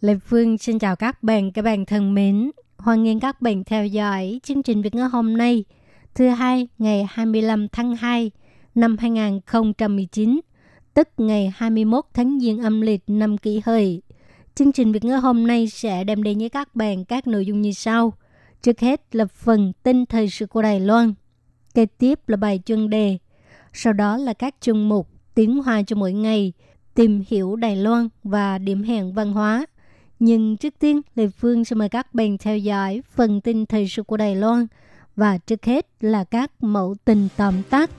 Lê Phương xin chào các bạn, các bạn thân mến. Hoan nghênh các bạn theo dõi chương trình Việt ngữ hôm nay, thứ hai ngày 25 tháng 2 năm 2019, tức ngày 21 tháng Giêng âm lịch năm kỷ hợi. Chương trình Việt ngữ hôm nay sẽ đem đến với các bạn các nội dung như sau. Trước hết là phần tin thời sự của Đài Loan. Kế tiếp là bài chuyên đề. Sau đó là các chương mục tiếng hoa cho mỗi ngày, tìm hiểu Đài Loan và điểm hẹn văn hóa. Nhưng trước tiên, Lê Phương sẽ mời các bạn theo dõi phần tin thời sự của Đài Loan và trước hết là các mẫu tình tóm tắt.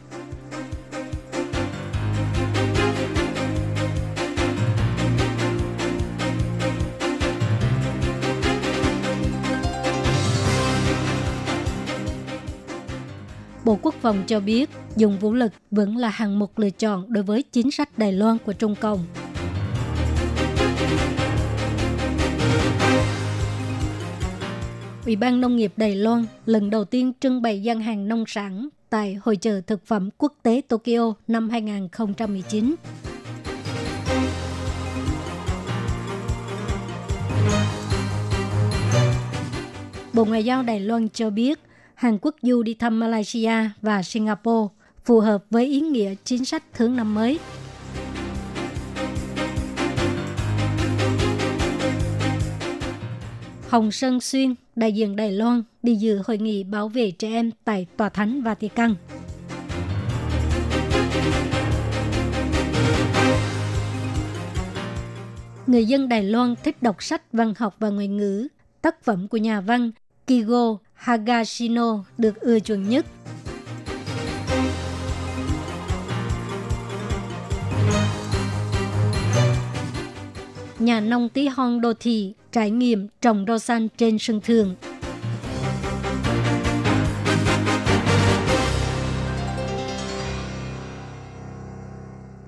Bộ Quốc phòng cho biết dùng vũ lực vẫn là hàng mục lựa chọn đối với chính sách Đài Loan của Trung Cộng. Ủy ban Nông nghiệp Đài Loan lần đầu tiên trưng bày gian hàng nông sản tại Hội chợ thực phẩm quốc tế Tokyo năm 2019. Bộ Ngoại giao Đài Loan cho biết, Hàn Quốc du đi thăm Malaysia và Singapore phù hợp với ý nghĩa chính sách thứ năm mới. Hồng Sơn Xuyên, đại diện Đài Loan, đi dự hội nghị bảo vệ trẻ em tại Tòa Thánh Vatican. Người dân Đài Loan thích đọc sách văn học và ngoại ngữ. Tác phẩm của nhà văn Kigo Hagashino được ưa chuộng nhất. Nhà nông tí hon đô thị trải nghiệm trồng rau xanh trên sân thượng.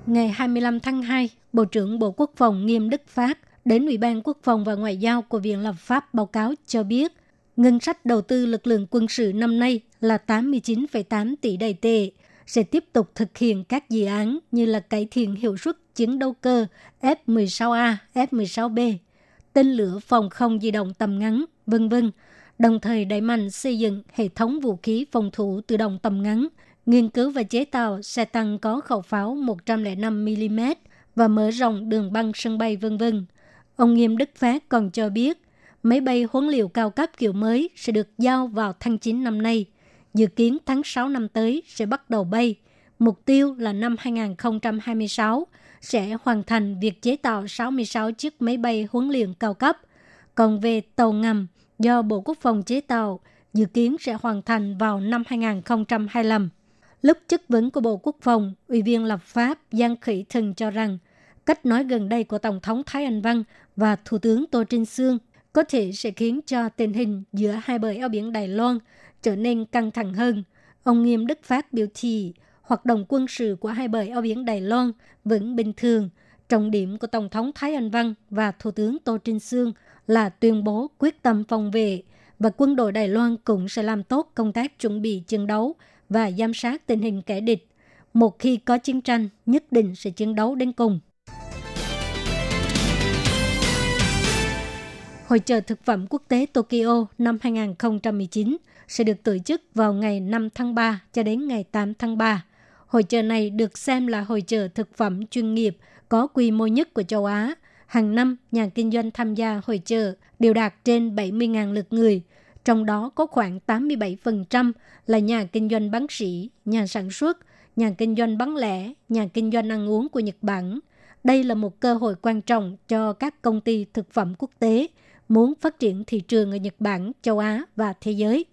Ngày 25 tháng 2, Bộ trưởng Bộ Quốc phòng Nghiêm Đức Phát đến Ủy ban Quốc phòng và Ngoại giao của Viện Lập pháp báo cáo cho biết ngân sách đầu tư lực lượng quân sự năm nay là 89,8 tỷ đầy tệ, sẽ tiếp tục thực hiện các dự án như là cải thiện hiệu suất chiến đấu cơ F-16A, F-16B, tên lửa phòng không di động tầm ngắn, vân vân, đồng thời đẩy mạnh xây dựng hệ thống vũ khí phòng thủ tự động tầm ngắn, nghiên cứu và chế tạo xe tăng có khẩu pháo 105mm và mở rộng đường băng sân bay vân vân. Ông Nghiêm Đức Phát còn cho biết, máy bay huấn liệu cao cấp kiểu mới sẽ được giao vào tháng 9 năm nay. Dự kiến tháng 6 năm tới sẽ bắt đầu bay. Mục tiêu là năm 2026 sẽ hoàn thành việc chế tạo 66 chiếc máy bay huấn luyện cao cấp. Còn về tàu ngầm do Bộ Quốc phòng chế tạo, dự kiến sẽ hoàn thành vào năm 2025. Lúc chất vấn của Bộ Quốc phòng, Ủy viên lập pháp Giang Khỉ Thần cho rằng cách nói gần đây của Tổng thống Thái Anh Văn và Thủ tướng Tô Trinh Sương có thể sẽ khiến cho tình hình giữa hai bờ eo biển Đài Loan trở nên căng thẳng hơn. Ông Nghiêm Đức Phát biểu thị hoạt động quân sự của hai bờ eo biển Đài Loan vẫn bình thường. Trọng điểm của Tổng thống Thái Anh Văn và Thủ tướng Tô Trinh Sương là tuyên bố quyết tâm phòng vệ và quân đội Đài Loan cũng sẽ làm tốt công tác chuẩn bị chiến đấu và giám sát tình hình kẻ địch. Một khi có chiến tranh, nhất định sẽ chiến đấu đến cùng. Hội trợ thực phẩm quốc tế Tokyo năm 2019 sẽ được tổ chức vào ngày 5 tháng 3 cho đến ngày 8 tháng 3. Hội trợ này được xem là hội trợ thực phẩm chuyên nghiệp có quy mô nhất của châu Á. Hàng năm, nhà kinh doanh tham gia hội trợ đều đạt trên 70.000 lượt người, trong đó có khoảng 87% là nhà kinh doanh bán sỉ, nhà sản xuất, nhà kinh doanh bán lẻ, nhà kinh doanh ăn uống của Nhật Bản. Đây là một cơ hội quan trọng cho các công ty thực phẩm quốc tế muốn phát triển thị trường ở Nhật Bản, châu Á và thế giới.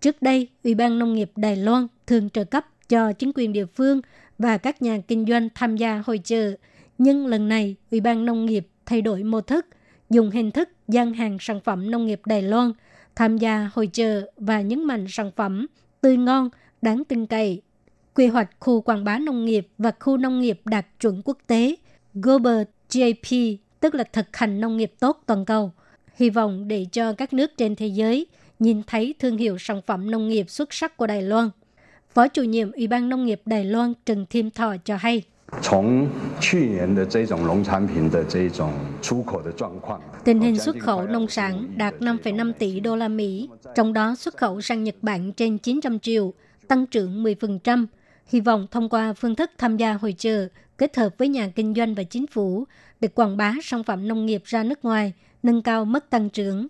Trước đây, Ủy ban Nông nghiệp Đài Loan thường trợ cấp cho chính quyền địa phương và các nhà kinh doanh tham gia hội trợ. Nhưng lần này, Ủy ban Nông nghiệp thay đổi mô thức, dùng hình thức gian hàng sản phẩm nông nghiệp Đài Loan, tham gia hội chợ và nhấn mạnh sản phẩm tươi ngon, đáng tin cậy. Quy hoạch khu quảng bá nông nghiệp và khu nông nghiệp đạt chuẩn quốc tế Global GAP, tức là thực hành nông nghiệp tốt toàn cầu, hy vọng để cho các nước trên thế giới nhìn thấy thương hiệu sản phẩm nông nghiệp xuất sắc của Đài Loan. Phó chủ nhiệm Ủy ban Nông nghiệp Đài Loan Trần Thiêm Thọ cho hay. Tình hình xuất khẩu nông sản đạt 5,5 tỷ đô la Mỹ, trong đó xuất khẩu sang Nhật Bản trên 900 triệu, tăng trưởng 10%. Hy vọng thông qua phương thức tham gia hội trợ, kết hợp với nhà kinh doanh và chính phủ để quảng bá sản phẩm nông nghiệp ra nước ngoài, nâng cao mức tăng trưởng.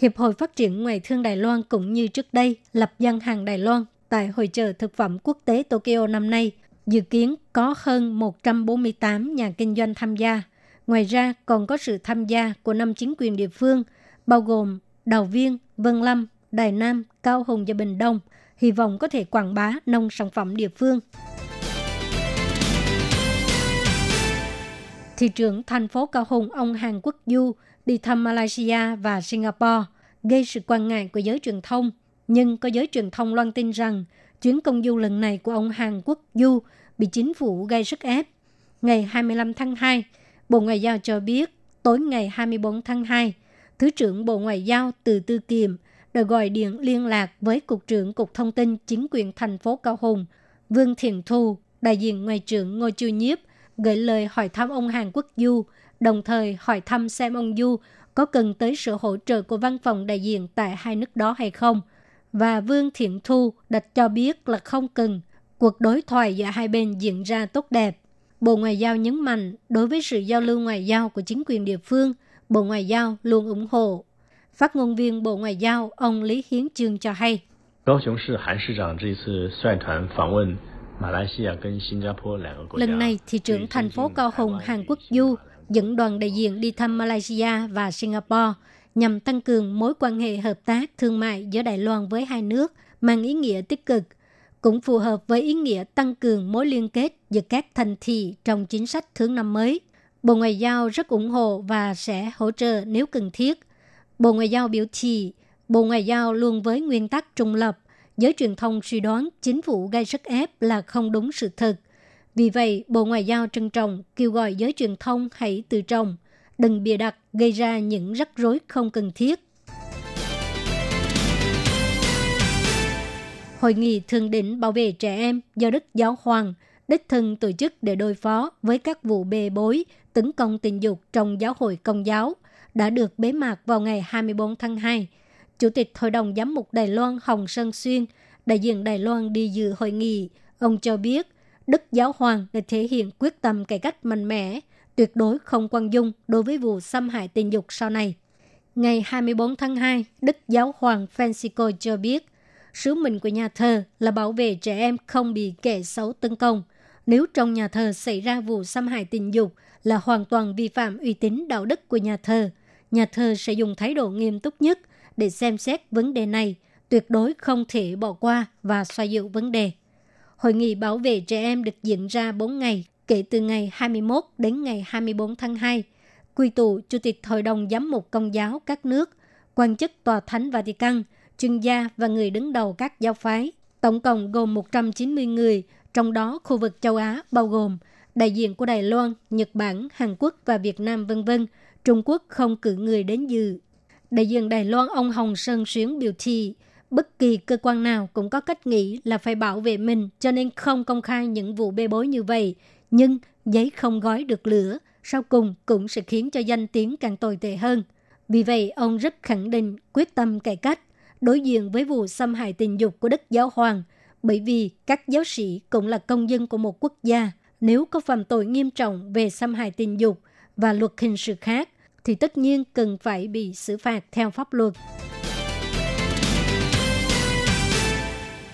Hiệp hội Phát triển Ngoại thương Đài Loan cũng như trước đây lập gian hàng Đài Loan tại Hội trợ Thực phẩm Quốc tế Tokyo năm nay, dự kiến có hơn 148 nhà kinh doanh tham gia. Ngoài ra còn có sự tham gia của năm chính quyền địa phương, bao gồm Đào Viên, Vân Lâm, Đài Nam, Cao Hùng và Bình Đông, hy vọng có thể quảng bá nông sản phẩm địa phương. Thị trưởng thành phố Cao Hùng ông Hàn Quốc Du đi thăm Malaysia và Singapore, gây sự quan ngại của giới truyền thông. Nhưng có giới truyền thông loan tin rằng chuyến công du lần này của ông Hàn Quốc Du bị chính phủ gây sức ép. Ngày 25 tháng 2, Bộ Ngoại giao cho biết tối ngày 24 tháng 2, Thứ trưởng Bộ Ngoại giao Từ Tư Kiềm đã gọi điện liên lạc với Cục trưởng Cục Thông tin Chính quyền thành phố Cao Hùng, Vương Thiện Thu, đại diện Ngoại trưởng Ngô Chu Nhiếp, gửi lời hỏi thăm ông Hàn Quốc Du, đồng thời hỏi thăm xem ông Du có cần tới sự hỗ trợ của văn phòng đại diện tại hai nước đó hay không. Và Vương Thiện Thu đặt cho biết là không cần. Cuộc đối thoại giữa hai bên diễn ra tốt đẹp. Bộ Ngoại giao nhấn mạnh đối với sự giao lưu ngoại giao của chính quyền địa phương, Bộ Ngoại giao luôn ủng hộ. Phát ngôn viên Bộ Ngoại giao ông Lý Hiến Trương cho hay. Lần này, thị trưởng thành phố Cao Hùng, Hàn Quốc Du dẫn đoàn đại diện đi thăm Malaysia và Singapore nhằm tăng cường mối quan hệ hợp tác thương mại giữa Đài Loan với hai nước mang ý nghĩa tích cực, cũng phù hợp với ý nghĩa tăng cường mối liên kết giữa các thành thị trong chính sách thương năm mới. Bộ Ngoại giao rất ủng hộ và sẽ hỗ trợ nếu cần thiết. Bộ Ngoại giao biểu thị, Bộ Ngoại giao luôn với nguyên tắc trung lập – giới truyền thông suy đoán chính phủ gây sức ép là không đúng sự thật. Vì vậy, Bộ Ngoại giao trân trọng kêu gọi giới truyền thông hãy tự trọng, đừng bịa đặt gây ra những rắc rối không cần thiết. Hội nghị thượng đỉnh bảo vệ trẻ em do Đức Giáo Hoàng đích thân tổ chức để đối phó với các vụ bê bối, tấn công tình dục trong giáo hội công giáo đã được bế mạc vào ngày 24 tháng 2 Chủ tịch Hội đồng Giám mục Đài Loan Hồng Sơn Xuyên, đại diện Đài Loan đi dự hội nghị. Ông cho biết, Đức Giáo Hoàng đã thể hiện quyết tâm cải cách mạnh mẽ, tuyệt đối không quan dung đối với vụ xâm hại tình dục sau này. Ngày 24 tháng 2, Đức Giáo Hoàng Francisco cho biết, sứ mệnh của nhà thờ là bảo vệ trẻ em không bị kẻ xấu tấn công. Nếu trong nhà thờ xảy ra vụ xâm hại tình dục là hoàn toàn vi phạm uy tín đạo đức của nhà thờ, nhà thờ sẽ dùng thái độ nghiêm túc nhất để xem xét vấn đề này, tuyệt đối không thể bỏ qua và xoa dịu vấn đề. Hội nghị bảo vệ trẻ em được diễn ra 4 ngày, kể từ ngày 21 đến ngày 24 tháng 2. Quy tụ Chủ tịch Hội đồng Giám mục Công giáo các nước, quan chức Tòa Thánh Vatican, chuyên gia và người đứng đầu các giáo phái. Tổng cộng gồm 190 người, trong đó khu vực châu Á bao gồm đại diện của Đài Loan, Nhật Bản, Hàn Quốc và Việt Nam vân vân. Trung Quốc không cử người đến dự Đại diện Đài Loan ông Hồng Sơn Xuyến biểu thị, bất kỳ cơ quan nào cũng có cách nghĩ là phải bảo vệ mình cho nên không công khai những vụ bê bối như vậy. Nhưng giấy không gói được lửa, sau cùng cũng sẽ khiến cho danh tiếng càng tồi tệ hơn. Vì vậy, ông rất khẳng định quyết tâm cải cách đối diện với vụ xâm hại tình dục của Đức Giáo Hoàng, bởi vì các giáo sĩ cũng là công dân của một quốc gia. Nếu có phạm tội nghiêm trọng về xâm hại tình dục và luật hình sự khác, thì tất nhiên cần phải bị xử phạt theo pháp luật.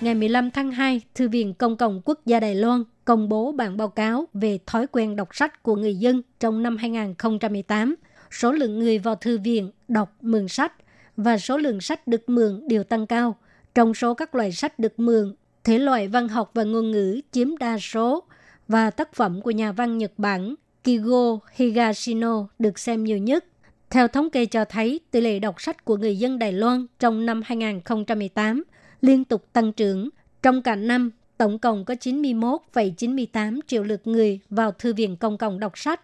Ngày 15 tháng 2, Thư viện Công cộng Quốc gia Đài Loan công bố bản báo cáo về thói quen đọc sách của người dân trong năm 2018. Số lượng người vào thư viện đọc mượn sách và số lượng sách được mượn đều tăng cao. Trong số các loại sách được mượn, thể loại văn học và ngôn ngữ chiếm đa số và tác phẩm của nhà văn Nhật Bản Kigo Higashino được xem nhiều nhất. Theo thống kê cho thấy, tỷ lệ đọc sách của người dân Đài Loan trong năm 2018 liên tục tăng trưởng. Trong cả năm, tổng cộng có 91,98 triệu lượt người vào thư viện công cộng đọc sách,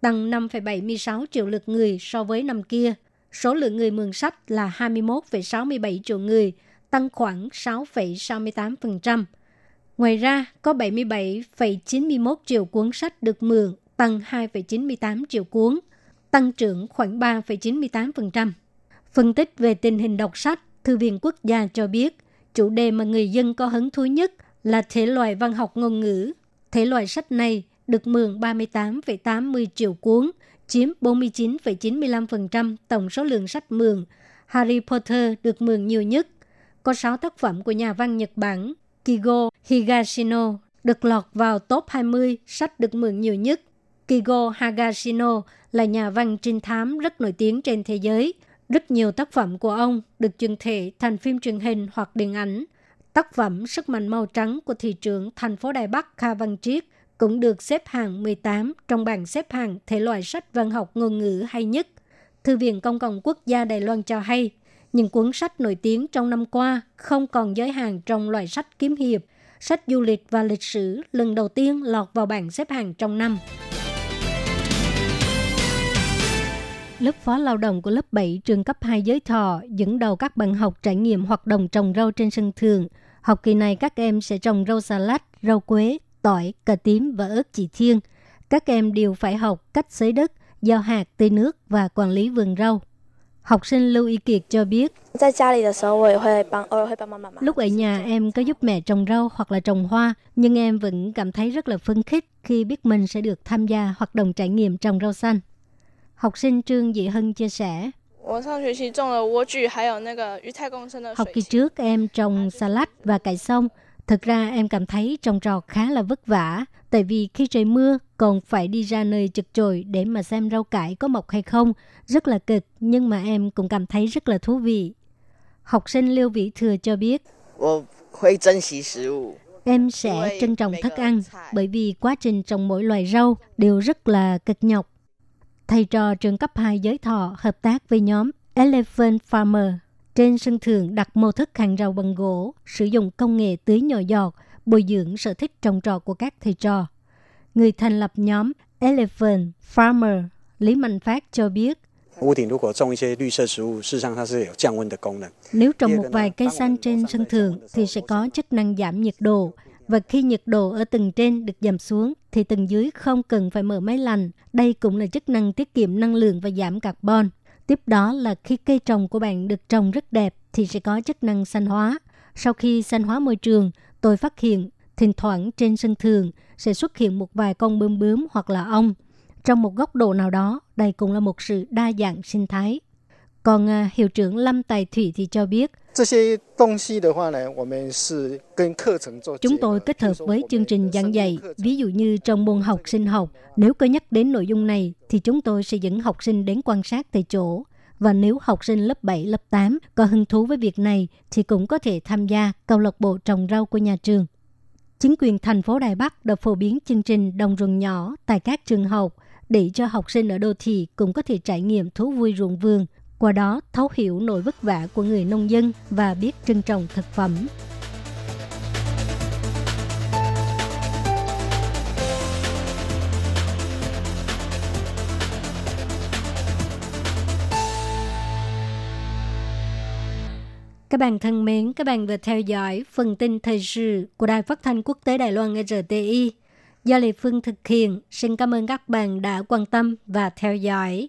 tăng 5,76 triệu lượt người so với năm kia. Số lượng người mượn sách là 21,67 triệu người, tăng khoảng 6,68%. Ngoài ra, có 77,91 triệu cuốn sách được mượn, tăng 2,98 triệu cuốn, tăng trưởng khoảng 3,98%. Phân tích về tình hình đọc sách, Thư viện Quốc gia cho biết, chủ đề mà người dân có hứng thú nhất là thể loại văn học ngôn ngữ. Thể loại sách này được mượn 38,80 triệu cuốn, chiếm 49,95% tổng số lượng sách mượn. Harry Potter được mượn nhiều nhất. Có 6 tác phẩm của nhà văn Nhật Bản Kigo Higashino được lọt vào top 20 sách được mượn nhiều nhất. Kigo Higashino là nhà văn trinh thám rất nổi tiếng trên thế giới. Rất nhiều tác phẩm của ông được truyền thể thành phim truyền hình hoặc điện ảnh. Tác phẩm Sức mạnh màu trắng của thị trưởng thành phố Đài Bắc Kha Văn Triết cũng được xếp hạng 18 trong bảng xếp hạng thể loại sách văn học ngôn ngữ hay nhất. Thư viện Công cộng Quốc gia Đài Loan cho hay, những cuốn sách nổi tiếng trong năm qua không còn giới hạn trong loại sách kiếm hiệp, sách du lịch và lịch sử lần đầu tiên lọt vào bảng xếp hạng trong năm. Lớp phó lao động của lớp 7 trường cấp 2 giới thọ dẫn đầu các bạn học trải nghiệm hoạt động trồng rau trên sân thượng. Học kỳ này các em sẽ trồng rau xà lách, rau quế, tỏi, cà tím và ớt chỉ thiên. Các em đều phải học cách xới đất, gieo hạt, tưới nước và quản lý vườn rau. Học sinh Lưu Y Kiệt cho biết, lúc ở nhà em có giúp mẹ trồng rau hoặc là trồng hoa, nhưng em vẫn cảm thấy rất là phấn khích khi biết mình sẽ được tham gia hoạt động trải nghiệm trồng rau xanh. Học sinh Trương Dị Hân chia sẻ, Học kỳ trước em trồng salad và cải sông. Thực ra em cảm thấy trồng trọt khá là vất vả, tại vì khi trời mưa còn phải đi ra nơi chật chội để mà xem rau cải có mọc hay không. Rất là cực, nhưng mà em cũng cảm thấy rất là thú vị. Học sinh Liêu Vĩ Thừa cho biết, em sẽ trân trọng thức ăn bởi vì quá trình trồng mỗi loài rau đều rất là cực nhọc thầy trò trường cấp 2 giới thọ hợp tác với nhóm Elephant Farmer. Trên sân thượng đặt mô thức hàng rau bằng gỗ, sử dụng công nghệ tưới nhỏ giọt, bồi dưỡng sở thích trồng trọt của các thầy trò. Người thành lập nhóm Elephant Farmer, Lý Mạnh Phát cho biết, nếu trồng một vài cây xanh trên sân thượng thì sẽ có chức năng giảm nhiệt độ, và khi nhiệt độ ở tầng trên được giảm xuống thì tầng dưới không cần phải mở máy lạnh. Đây cũng là chức năng tiết kiệm năng lượng và giảm carbon. Tiếp đó là khi cây trồng của bạn được trồng rất đẹp thì sẽ có chức năng xanh hóa. Sau khi xanh hóa môi trường, tôi phát hiện thỉnh thoảng trên sân thượng sẽ xuất hiện một vài con bướm bướm hoặc là ong. Trong một góc độ nào đó, đây cũng là một sự đa dạng sinh thái. Còn à, hiệu trưởng Lâm Tài Thủy thì cho biết, Chúng tôi kết hợp với chương trình giảng dạy, ví dụ như trong môn học sinh học, nếu có nhắc đến nội dung này thì chúng tôi sẽ dẫn học sinh đến quan sát tại chỗ. Và nếu học sinh lớp 7, lớp 8 có hứng thú với việc này thì cũng có thể tham gia câu lạc bộ trồng rau của nhà trường. Chính quyền thành phố Đài Bắc đã phổ biến chương trình đồng ruộng nhỏ tại các trường học để cho học sinh ở đô thị cũng có thể trải nghiệm thú vui ruộng vườn qua đó thấu hiểu nỗi vất vả của người nông dân và biết trân trọng thực phẩm. Các bạn thân mến, các bạn vừa theo dõi phần tin thời sự của Đài Phát thanh Quốc tế Đài Loan RTI. Do Lê Phương thực hiện, xin cảm ơn các bạn đã quan tâm và theo dõi.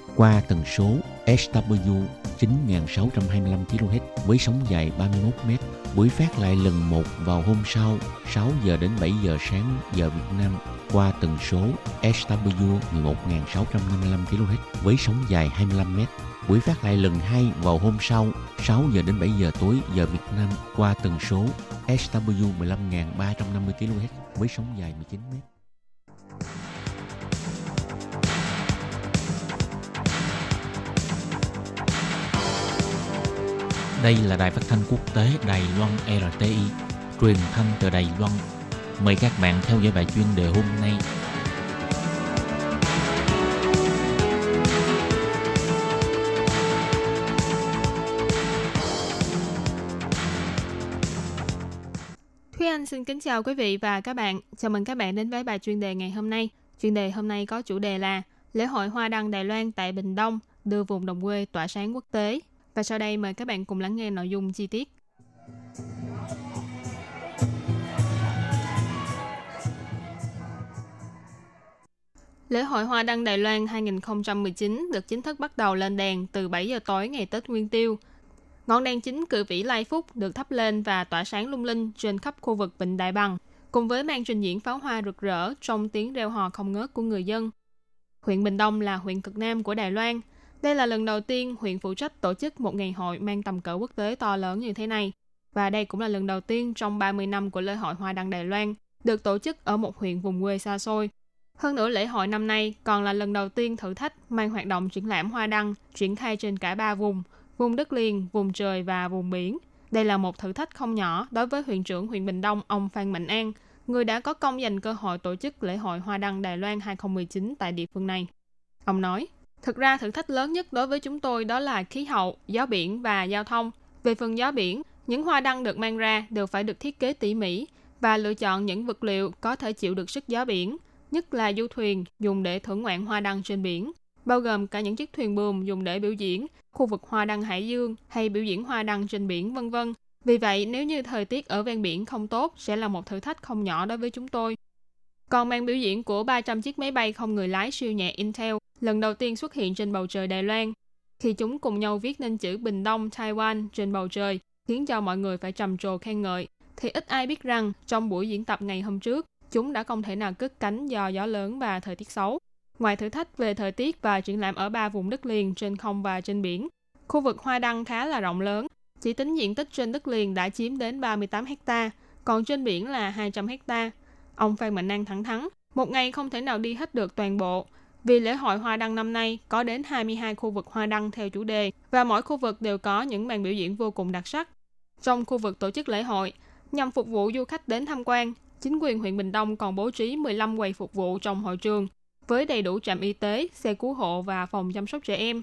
qua tần số SW 9625 kHz với sóng dài 31 m. Buổi phát lại lần một vào hôm sau 6 giờ đến 7 giờ sáng giờ Việt Nam qua tần số SW 11655 kHz với sóng dài 25 m. Buổi phát lại lần hai vào hôm sau 6 giờ đến 7 giờ tối giờ Việt Nam qua tần số SW 15350 kHz với sóng dài 19 m. Đây là đài phát thanh quốc tế Đài Loan RTI, truyền thanh từ Đài Loan. Mời các bạn theo dõi bài chuyên đề hôm nay. Thúy Anh xin kính chào quý vị và các bạn. Chào mừng các bạn đến với bài chuyên đề ngày hôm nay. Chuyên đề hôm nay có chủ đề là Lễ hội Hoa đăng Đài Loan tại Bình Đông đưa vùng đồng quê tỏa sáng quốc tế. Và sau đây mời các bạn cùng lắng nghe nội dung chi tiết. Lễ hội Hoa đăng Đài Loan 2019 được chính thức bắt đầu lên đèn từ 7 giờ tối ngày Tết Nguyên Tiêu. Ngọn đèn chính cự vĩ Lai Phúc được thắp lên và tỏa sáng lung linh trên khắp khu vực Vịnh Đại Bằng, cùng với màn trình diễn pháo hoa rực rỡ trong tiếng reo hò không ngớt của người dân. Huyện Bình Đông là huyện cực nam của Đài Loan, đây là lần đầu tiên huyện phụ trách tổ chức một ngày hội mang tầm cỡ quốc tế to lớn như thế này. Và đây cũng là lần đầu tiên trong 30 năm của lễ hội Hoa đăng Đài Loan được tổ chức ở một huyện vùng quê xa xôi. Hơn nữa lễ hội năm nay còn là lần đầu tiên thử thách mang hoạt động triển lãm hoa đăng triển khai trên cả ba vùng, vùng đất liền, vùng trời và vùng biển. Đây là một thử thách không nhỏ đối với huyện trưởng huyện Bình Đông ông Phan Mạnh An, người đã có công dành cơ hội tổ chức lễ hội Hoa đăng Đài Loan 2019 tại địa phương này. Ông nói, Thực ra thử thách lớn nhất đối với chúng tôi đó là khí hậu, gió biển và giao thông. Về phần gió biển, những hoa đăng được mang ra đều phải được thiết kế tỉ mỉ và lựa chọn những vật liệu có thể chịu được sức gió biển, nhất là du thuyền dùng để thưởng ngoạn hoa đăng trên biển, bao gồm cả những chiếc thuyền buồm dùng để biểu diễn khu vực hoa đăng hải dương hay biểu diễn hoa đăng trên biển vân vân. Vì vậy, nếu như thời tiết ở ven biển không tốt sẽ là một thử thách không nhỏ đối với chúng tôi. Còn màn biểu diễn của 300 chiếc máy bay không người lái siêu nhẹ Intel lần đầu tiên xuất hiện trên bầu trời Đài Loan. Khi chúng cùng nhau viết nên chữ Bình Đông Taiwan trên bầu trời, khiến cho mọi người phải trầm trồ khen ngợi, thì ít ai biết rằng trong buổi diễn tập ngày hôm trước, chúng đã không thể nào cất cánh do gió lớn và thời tiết xấu. Ngoài thử thách về thời tiết và triển lãm ở ba vùng đất liền trên không và trên biển, khu vực hoa đăng khá là rộng lớn. Chỉ tính diện tích trên đất liền đã chiếm đến 38 hecta, còn trên biển là 200 hecta. Ông Phan Mạnh Năng thẳng thắn, một ngày không thể nào đi hết được toàn bộ, vì lễ hội hoa đăng năm nay có đến 22 khu vực hoa đăng theo chủ đề và mỗi khu vực đều có những màn biểu diễn vô cùng đặc sắc. Trong khu vực tổ chức lễ hội, nhằm phục vụ du khách đến tham quan, chính quyền huyện Bình Đông còn bố trí 15 quầy phục vụ trong hội trường với đầy đủ trạm y tế, xe cứu hộ và phòng chăm sóc trẻ em.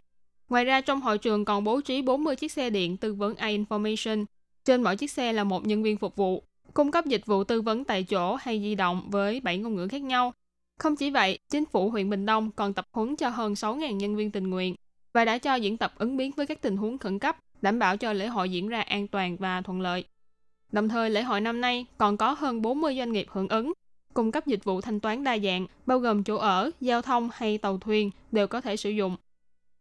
Ngoài ra trong hội trường còn bố trí 40 chiếc xe điện tư vấn iInformation. Trên mỗi chiếc xe là một nhân viên phục vụ, cung cấp dịch vụ tư vấn tại chỗ hay di động với 7 ngôn ngữ khác nhau không chỉ vậy, chính phủ huyện Bình Đông còn tập huấn cho hơn 6.000 nhân viên tình nguyện và đã cho diễn tập ứng biến với các tình huống khẩn cấp, đảm bảo cho lễ hội diễn ra an toàn và thuận lợi. Đồng thời, lễ hội năm nay còn có hơn 40 doanh nghiệp hưởng ứng, cung cấp dịch vụ thanh toán đa dạng, bao gồm chỗ ở, giao thông hay tàu thuyền đều có thể sử dụng.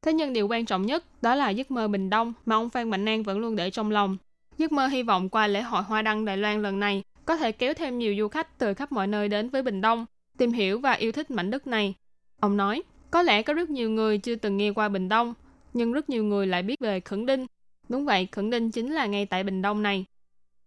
Thế nhưng điều quan trọng nhất đó là giấc mơ Bình Đông mà ông Phan Mạnh An vẫn luôn để trong lòng. Giấc mơ hy vọng qua lễ hội Hoa Đăng Đài Loan lần này có thể kéo thêm nhiều du khách từ khắp mọi nơi đến với Bình Đông tìm hiểu và yêu thích mảnh đất này. Ông nói, có lẽ có rất nhiều người chưa từng nghe qua Bình Đông, nhưng rất nhiều người lại biết về Khẩn Đinh. Đúng vậy, Khẩn Đinh chính là ngay tại Bình Đông này.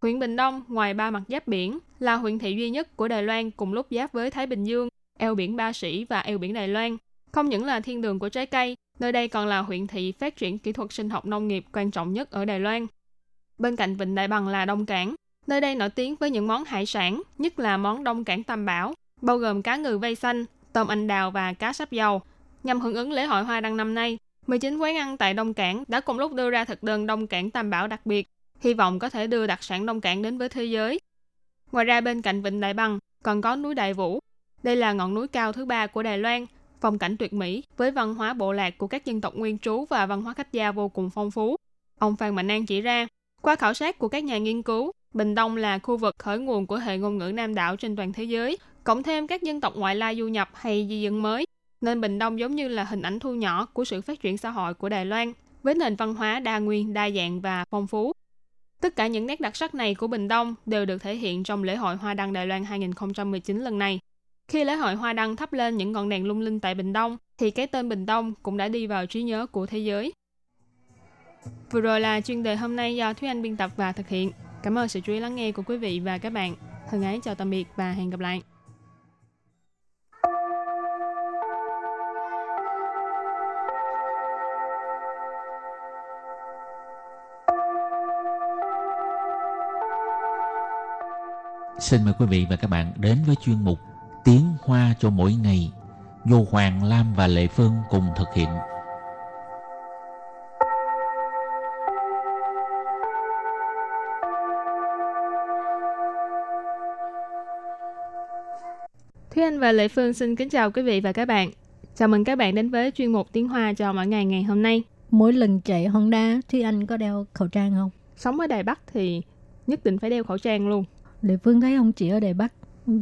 Huyện Bình Đông, ngoài ba mặt giáp biển, là huyện thị duy nhất của Đài Loan cùng lúc giáp với Thái Bình Dương, eo biển Ba Sĩ và eo biển Đài Loan. Không những là thiên đường của trái cây, nơi đây còn là huyện thị phát triển kỹ thuật sinh học nông nghiệp quan trọng nhất ở Đài Loan. Bên cạnh Vịnh Đại Bằng là Đông Cảng, nơi đây nổi tiếng với những món hải sản, nhất là món Đông Cảng Tam Bảo, bao gồm cá ngừ vây xanh, tôm anh đào và cá sáp dầu. Nhằm hưởng ứng lễ hội hoa đăng năm nay, 19 quán ăn tại Đông Cảng đã cùng lúc đưa ra thực đơn Đông Cảng Tam Bảo đặc biệt, hy vọng có thể đưa đặc sản Đông Cảng đến với thế giới. Ngoài ra bên cạnh Vịnh Đại Bằng còn có núi Đại Vũ. Đây là ngọn núi cao thứ ba của Đài Loan, phong cảnh tuyệt mỹ với văn hóa bộ lạc của các dân tộc nguyên trú và văn hóa khách gia vô cùng phong phú. Ông Phan Mạnh An chỉ ra, qua khảo sát của các nhà nghiên cứu, Bình Đông là khu vực khởi nguồn của hệ ngôn ngữ Nam đảo trên toàn thế giới, cộng thêm các dân tộc ngoại lai du nhập hay di dân mới, nên Bình Đông giống như là hình ảnh thu nhỏ của sự phát triển xã hội của Đài Loan, với nền văn hóa đa nguyên, đa dạng và phong phú. Tất cả những nét đặc sắc này của Bình Đông đều được thể hiện trong lễ hội Hoa Đăng Đài Loan 2019 lần này. Khi lễ hội Hoa Đăng thắp lên những ngọn đèn lung linh tại Bình Đông, thì cái tên Bình Đông cũng đã đi vào trí nhớ của thế giới. Vừa rồi là chuyên đề hôm nay do Thúy Anh biên tập và thực hiện. Cảm ơn sự chú ý lắng nghe của quý vị và các bạn. Thân ái chào tạm biệt và hẹn gặp lại. Xin mời quý vị và các bạn đến với chuyên mục Tiếng Hoa cho mỗi ngày do Hoàng Lam và Lệ Phương cùng thực hiện. Thúy Anh và Lệ Phương xin kính chào quý vị và các bạn. Chào mừng các bạn đến với chuyên mục tiếng Hoa cho mỗi ngày ngày hôm nay. Mỗi lần chạy Honda, Thúy Anh có đeo khẩu trang không? Sống ở Đài Bắc thì nhất định phải đeo khẩu trang luôn. Lệ Phương thấy không chỉ ở Đài Bắc,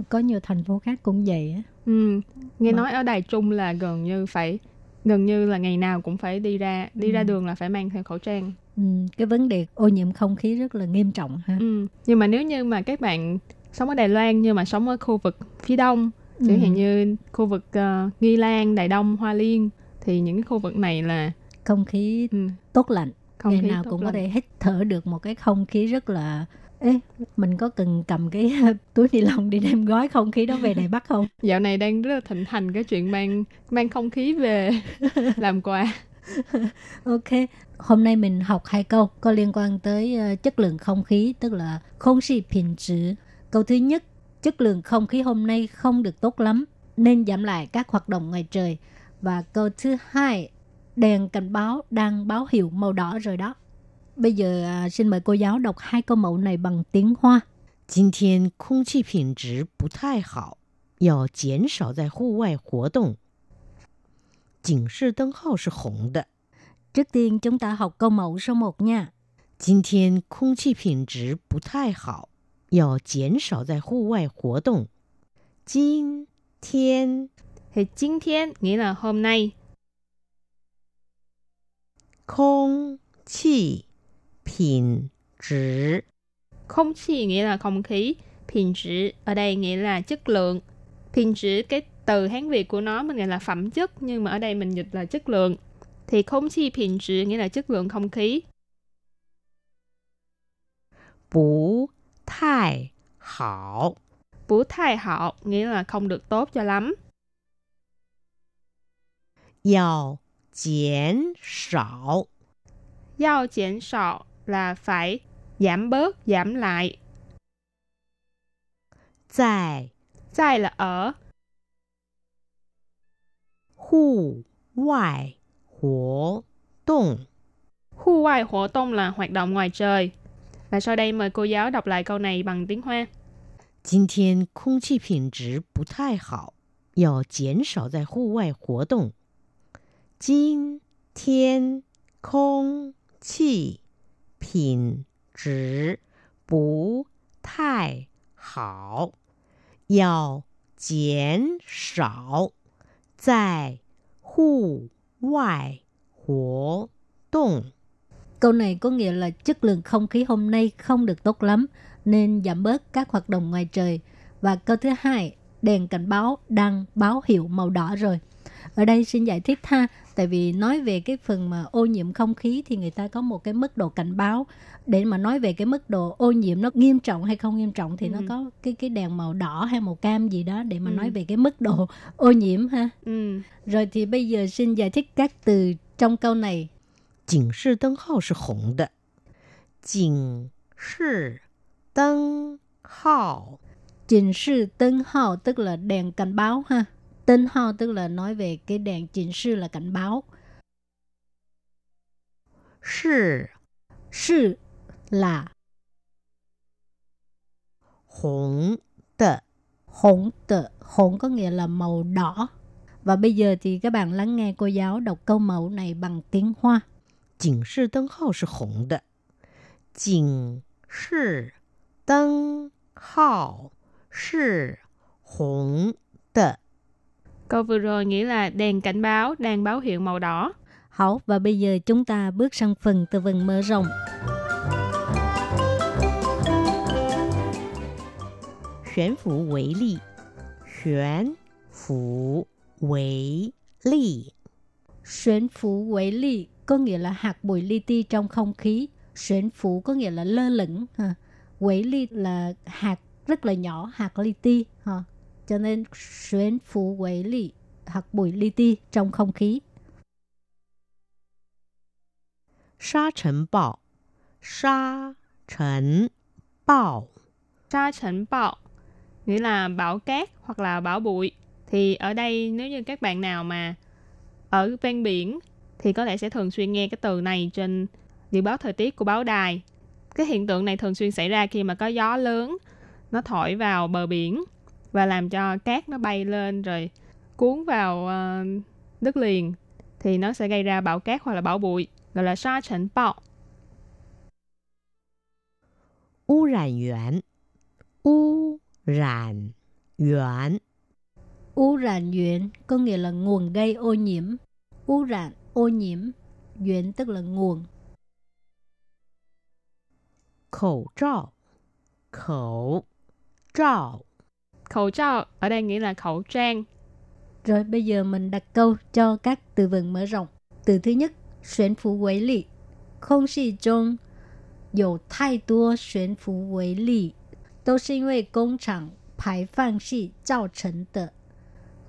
có nhiều thành phố khác cũng vậy á. Ừ, nghe Mà- nói ở Đài Trung là gần như phải gần như là ngày nào cũng phải đi ra đi ra Ừ. đường là phải mang theo khẩu trang. Ừ, cái vấn đề ô nhiễm không khí rất là nghiêm trọng ha. Ừ. Nhưng mà nếu như mà các bạn sống ở Đài Loan nhưng mà sống ở khu vực phía đông, chẳng Ừ. hạn như khu vực uh, Nghi Lan, Đài Đông, Hoa Liên thì những cái khu vực này là Không khí ừ, tốt lạnh, không ngày nào cũng có lành. thể hít thở được một cái không khí rất là Ê, mình có cần cầm cái túi ni lông đi đem gói không khí đó về Đài Bắc không? Dạo này đang rất là thịnh hành cái chuyện mang mang không khí về làm quà. Ok, hôm nay mình học hai câu có liên quan tới ờ, chất lượng không khí, tức là không khí 品质. Câu thứ nhất, chất lượng không khí hôm nay không được tốt lắm, nên giảm lại các hoạt động ngoài trời. Và câu thứ hai, đèn cảnh báo đang báo hiệu màu đỏ rồi đó. Bây giờ à, xin mời cô giáo đọc hai câu mẫu này bằng tiếng Hoa. 今天空气品质不太好，要减少在户外活动。警示灯号是红的。 Trước tiên chúng ta học câu mẫu số 1 nha. 今天空气品质不太好，要减少在户外活动。今天 Thì 今天 nghĩa là hôm nay, 空气 品质 không khí nghĩa là không khí,品质ở đây nghĩa là chất lượng. 品质 cái từ Hán Việt của nó mình gọi là phẩm chất nhưng mà ở đây mình dịch là chất lượng. Thì không khí 品质 nghĩa là chất lượng không khí. 不太好， Bú thai hạo nghĩa là không được tốt cho lắm. 要减少 Giao减少 là phải giảm bớt, giảm lại. 在 在là ở, 户外活动。 khu ngoài hoạt động là hoạt động ngoài trời. Và sau đây mời cô giáo đọc lại câu này bằng tiếng Hoa. 今天空气品质不太好，要减少在户外活动。今天空气 品质不太好，要减少在户外活动。 Câu này có nghĩa là chất lượng không khí hôm nay không được tốt lắm nên giảm bớt các hoạt động ngoài trời. Và câu thứ hai, đèn cảnh báo đang báo hiệu màu đỏ rồi. Ở đây xin giải thích ha, tại vì nói về cái phần mà ô nhiễm không khí thì người ta có một cái mức độ cảnh báo để mà nói về cái mức độ ô nhiễm nó nghiêm trọng hay không nghiêm trọng thì nó Ừ. có cái cái đèn màu đỏ hay màu cam gì đó để mà Ừ. nói về cái mức độ ô nhiễm ha. Ừ. Rồi thì bây giờ xin giải thích các từ trong câu này 警示灯号是红的。警示灯号 Chỉnh sư tân hào tức là đèn cảnh báo ha. tin ha tức là nói về cái đèn chỉnh sư là cảnh báo. Sư sư là hồng tờ hồng tờ hồng có nghĩa là màu đỏ. Và bây giờ thì các bạn lắng nghe cô giáo đọc câu mẫu này bằng tiếng hoa. Chỉnh sư tân hậu là hồng tờ chỉnh sư tân hậu là hồng tờ Câu vừa rồi nghĩa là đèn cảnh báo đang báo hiệu màu đỏ. Hảo, và bây giờ chúng ta bước sang phần từ vựng mở rộng. Xuyến phủ quỷ ly, Xuyến phủ quỷ ly Xuyến phủ quỷ lý có nghĩa là hạt bụi li ti trong không khí. Xuyến phủ có nghĩa là lơ lửng. Quỷ ly là hạt rất là nhỏ, hạt li ti cho nên xuyến phú quấy lị hoặc bụi li ti trong không khí. Sa chấn bạo Sa chấn bạo Sa chấn bạo nghĩa là bão cát hoặc là bão bụi. Thì ở đây nếu như các bạn nào mà ở ven biển thì có lẽ sẽ thường xuyên nghe cái từ này trên dự báo thời tiết của báo đài. Cái hiện tượng này thường xuyên xảy ra khi mà có gió lớn nó thổi vào bờ biển và làm cho cát nó bay lên rồi cuốn vào uh, đất liền thì nó sẽ gây ra bão cát hoặc là bão bụi gọi là sa trần bão. Ô rạn yuan Ô rạn yuan Ô rạn yuan có nghĩa là nguồn gây ô nhiễm. Ô rạn ô nhiễm, yuan tức là nguồn. Khẩu trào Khẩu trào Khẩu trang ở đây nghĩa là khẩu trang. Rồi bây giờ mình đặt câu cho các từ vựng mở rộng. Từ thứ nhất, xuyên phú với lì. Không khí trung 有太多悬浮微粒，都是因为工厂排放系造成的。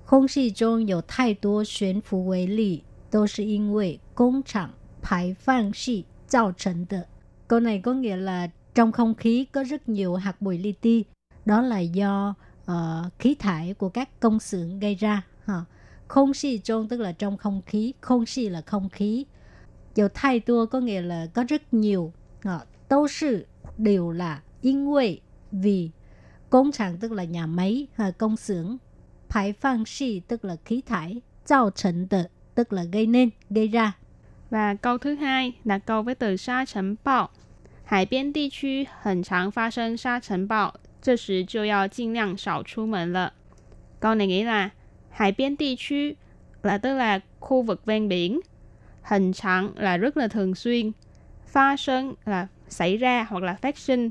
空气中有太多悬浮微粒，都是因为工厂排放系造成的。Câu này có nghĩa là trong không khí có rất nhiều hạt bụi li ti, đó là do uh, khí thải của các công xưởng gây ra. Ha. Không khí trong tức là trong không khí, không khí là không khí. Dầu thay tua có nghĩa là có rất nhiều. Uh, đâu sự đều là 因为 vì công厂tức là nhà máy, ha, công xưởng.排放系 tức là khí thải, 造成的 tức là gây nên, gây ra. Và câu thứ hai là câu với từ sa trần bão. Hải biên địa 区很常发生沙尘暴， 这时就要尽量少出门了。Câu này nghĩa là hải biên địa 区 là tức là khu vực ven biển. Hình trạng là rất là thường xuyên. Pha sinh là xảy ra hoặc là phát sinh.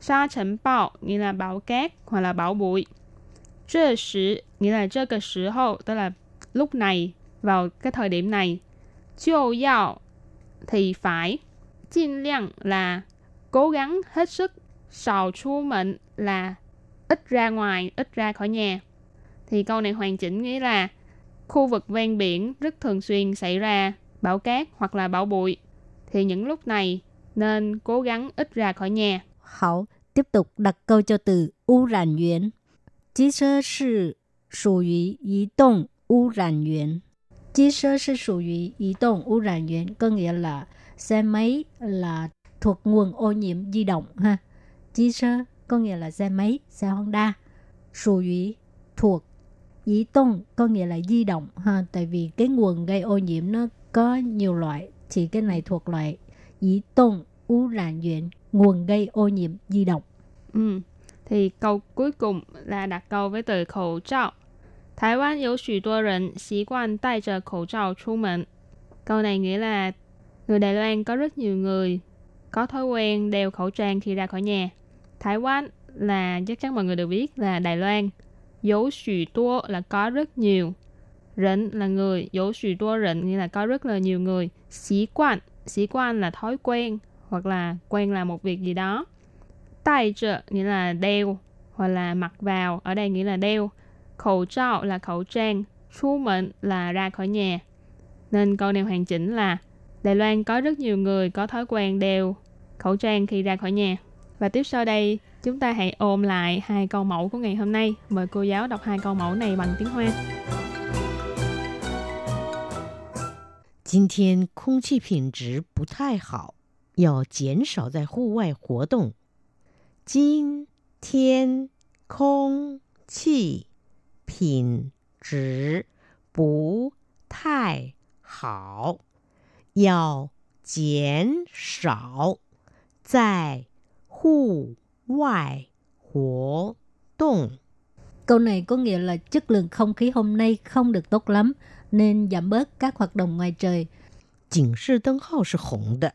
Sa trần bão nghĩa là bão cát hoặc là bão bụi. 这时 nghĩa là 这个时候 tức là lúc này, vào cái thời điểm này. 就要 thì phải. 尽量 là cố gắng hết sức. Sào chu mệnh là ít ra ngoài, ít ra khỏi nhà. Thì câu này hoàn chỉnh nghĩa là khu vực ven biển rất thường xuyên xảy ra bão cát hoặc là bão bụi. Thì những lúc này nên cố gắng ít ra khỏi nhà. Hảo, tiếp tục đặt câu cho từ u rản yuán. Chí sơ sư sủ yu yi động u rản yuán. Chí sơ sư sủ yu yi động u rản yuán có nghĩa là xe máy là thuộc nguồn ô nhiễm di động ha. Chí sơ có nghĩa là xe máy, xe Honda. Sù ủy thuộc Dĩ tông có nghĩa là di động ha. Tại vì cái nguồn gây ô nhiễm nó có nhiều loại. Thì cái này thuộc loại dĩ tông ú rạn duyện nguồn gây ô nhiễm di động. Ừ. Thì câu cuối cùng là đặt câu với từ khẩu罩. Thái Quan có 许多人习惯戴着口罩出门. Câu này nghĩa là người Đài Loan có rất nhiều người có thói quen đeo khẩu trang khi ra khỏi nhà. Thái Quan là chắc chắn mọi người đều biết là Đài Loan. Dấu xù tua là có rất nhiều. Rịnh là người, dấu xù tua rịnh nghĩa là có rất là nhiều người. Sĩ quan, sĩ quan là thói quen hoặc là quen làm một việc gì đó. Tài trợ nghĩa là đeo hoặc là mặc vào, ở đây nghĩa là đeo. Khẩu trao là khẩu trang, chu mệnh là ra khỏi nhà. Nên câu này hoàn chỉnh là Đài Loan có rất nhiều người có thói quen đeo khẩu trang khi ra khỏi nhà. Và tiếp sau đây, chúng ta hãy ôm lại hai câu mẫu của ngày hôm nay. Mời cô giáo đọc hai câu mẫu này bằng tiếng Hoa. 今天空气品质不太好，要减少在户外活动。今天空气品质不太好，要减少在 Hù ngoại hổ tung. Câu này có nghĩa là chất lượng không khí hôm nay không được tốt lắm, nên giảm bớt các hoạt động ngoài trời. Cảnh sư tân hào là hồng đe.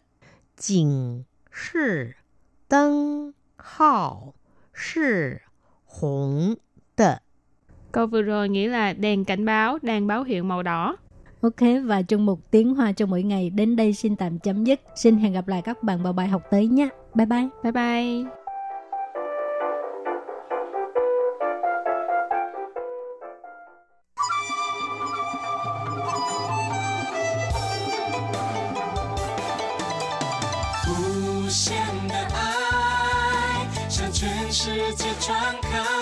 Cảnh sư tân hào là hồng đe. Câu vừa rồi nghĩa là đèn cảnh báo, đang báo hiệu màu đỏ. Ok và trong một tiếng hoa cho mỗi ngày đến đây xin tạm chấm dứt. Xin hẹn gặp lại các bạn vào bài học tới nhé. Bye bye. Bye bye. Hãy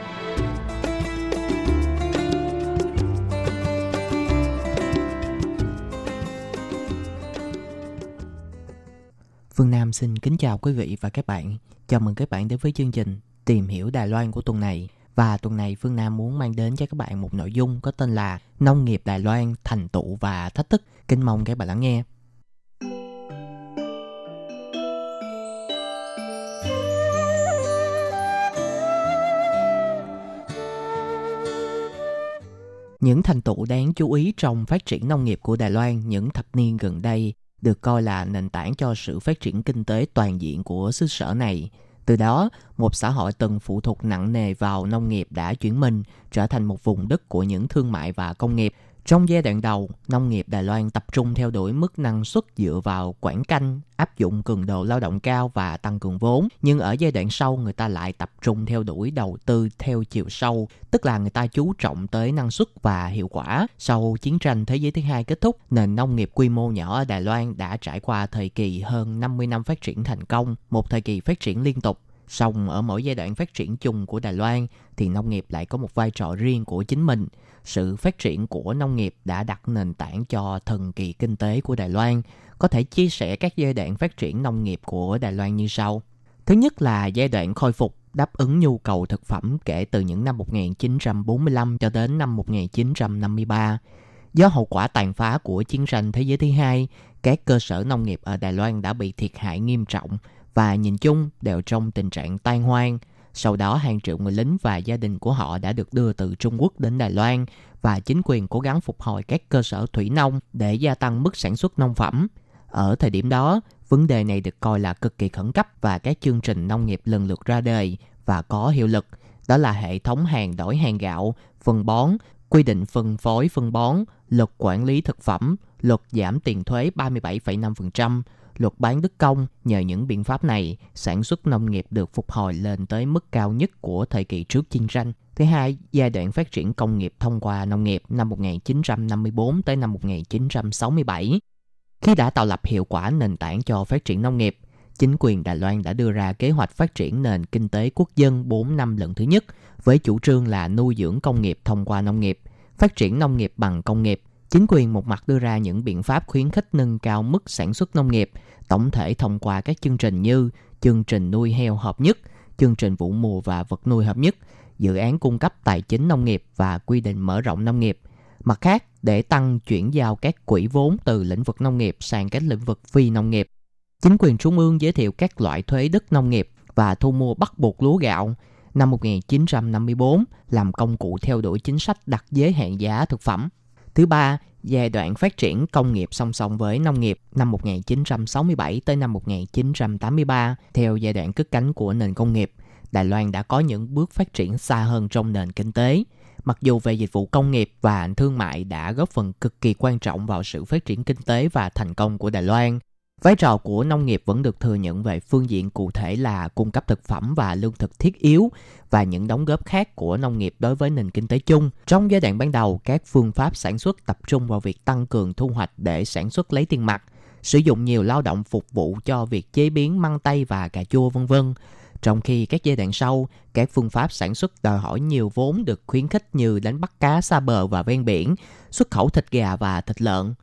Chào quý vị và các bạn. Chào mừng các bạn đến với chương trình Tìm hiểu Đài Loan của tuần này. Và tuần này Phương Nam muốn mang đến cho các bạn một nội dung có tên là Nông nghiệp Đài Loan, thành tựu và thách thức. Kính mong các bạn lắng nghe. Những thành tựu đáng chú ý trong phát triển nông nghiệp của Đài Loan những thập niên gần đây được coi là nền tảng cho sự phát triển kinh tế toàn diện của xứ sở này. Từ đó, một xã hội từng phụ thuộc nặng nề vào nông nghiệp đã chuyển mình trở thành một vùng đất của những thương mại và công nghiệp – trong giai đoạn đầu, nông nghiệp Đài Loan tập trung theo đuổi mức năng suất dựa vào quản canh, áp dụng cường độ lao động cao và tăng cường vốn. Nhưng ở giai đoạn sau, người ta lại tập trung theo đuổi đầu tư theo chiều sâu, tức là người ta chú trọng tới năng suất và hiệu quả. Sau chiến tranh Thế giới thứ hai kết thúc, nền nông nghiệp quy mô nhỏ ở Đài Loan đã trải qua thời kỳ hơn 50 năm phát triển thành công, một thời kỳ phát triển liên tục. Song ở mỗi giai đoạn phát triển chung của Đài Loan thì nông nghiệp lại có một vai trò riêng của chính mình sự phát triển của nông nghiệp đã đặt nền tảng cho thần kỳ kinh tế của Đài Loan. Có thể chia sẻ các giai đoạn phát triển nông nghiệp của Đài Loan như sau. Thứ nhất là giai đoạn khôi phục đáp ứng nhu cầu thực phẩm kể từ những năm 1945 cho đến năm 1953. Do hậu quả tàn phá của chiến tranh Thế giới thứ hai, các cơ sở nông nghiệp ở Đài Loan đã bị thiệt hại nghiêm trọng và nhìn chung đều trong tình trạng tan hoang – sau đó hàng triệu người lính và gia đình của họ đã được đưa từ Trung Quốc đến Đài Loan và chính quyền cố gắng phục hồi các cơ sở thủy nông để gia tăng mức sản xuất nông phẩm. Ở thời điểm đó, vấn đề này được coi là cực kỳ khẩn cấp và các chương trình nông nghiệp lần lượt ra đời và có hiệu lực. Đó là hệ thống hàng đổi hàng gạo, phân bón, quy định phân phối phân bón, luật quản lý thực phẩm, luật giảm tiền thuế 37,5%, luật bán đất công. Nhờ những biện pháp này, sản xuất nông nghiệp được phục hồi lên tới mức cao nhất của thời kỳ trước chiến tranh. Thứ hai, giai đoạn phát triển công nghiệp thông qua nông nghiệp năm 1954 tới năm 1967. Khi đã tạo lập hiệu quả nền tảng cho phát triển nông nghiệp, chính quyền Đài Loan đã đưa ra kế hoạch phát triển nền kinh tế quốc dân 4 năm lần thứ nhất với chủ trương là nuôi dưỡng công nghiệp thông qua nông nghiệp, phát triển nông nghiệp bằng công nghiệp. Chính quyền một mặt đưa ra những biện pháp khuyến khích nâng cao mức sản xuất nông nghiệp, tổng thể thông qua các chương trình như chương trình nuôi heo hợp nhất, chương trình vụ mùa và vật nuôi hợp nhất, dự án cung cấp tài chính nông nghiệp và quy định mở rộng nông nghiệp. Mặt khác, để tăng chuyển giao các quỹ vốn từ lĩnh vực nông nghiệp sang các lĩnh vực phi nông nghiệp, chính quyền trung ương giới thiệu các loại thuế đất nông nghiệp và thu mua bắt buộc lúa gạo năm 1954 làm công cụ theo đuổi chính sách đặt giới hạn giá thực phẩm. Thứ ba, giai đoạn phát triển công nghiệp song song với nông nghiệp năm 1967 tới năm 1983 theo giai đoạn cất cánh của nền công nghiệp. Đài Loan đã có những bước phát triển xa hơn trong nền kinh tế. Mặc dù về dịch vụ công nghiệp và thương mại đã góp phần cực kỳ quan trọng vào sự phát triển kinh tế và thành công của Đài Loan, Vai trò của nông nghiệp vẫn được thừa nhận về phương diện cụ thể là cung cấp thực phẩm và lương thực thiết yếu và những đóng góp khác của nông nghiệp đối với nền kinh tế chung. Trong giai đoạn ban đầu, các phương pháp sản xuất tập trung vào việc tăng cường thu hoạch để sản xuất lấy tiền mặt, sử dụng nhiều lao động phục vụ cho việc chế biến măng tây và cà chua vân vân. Trong khi các giai đoạn sau, các phương pháp sản xuất đòi hỏi nhiều vốn được khuyến khích như đánh bắt cá xa bờ và ven biển, xuất khẩu thịt gà và thịt lợn.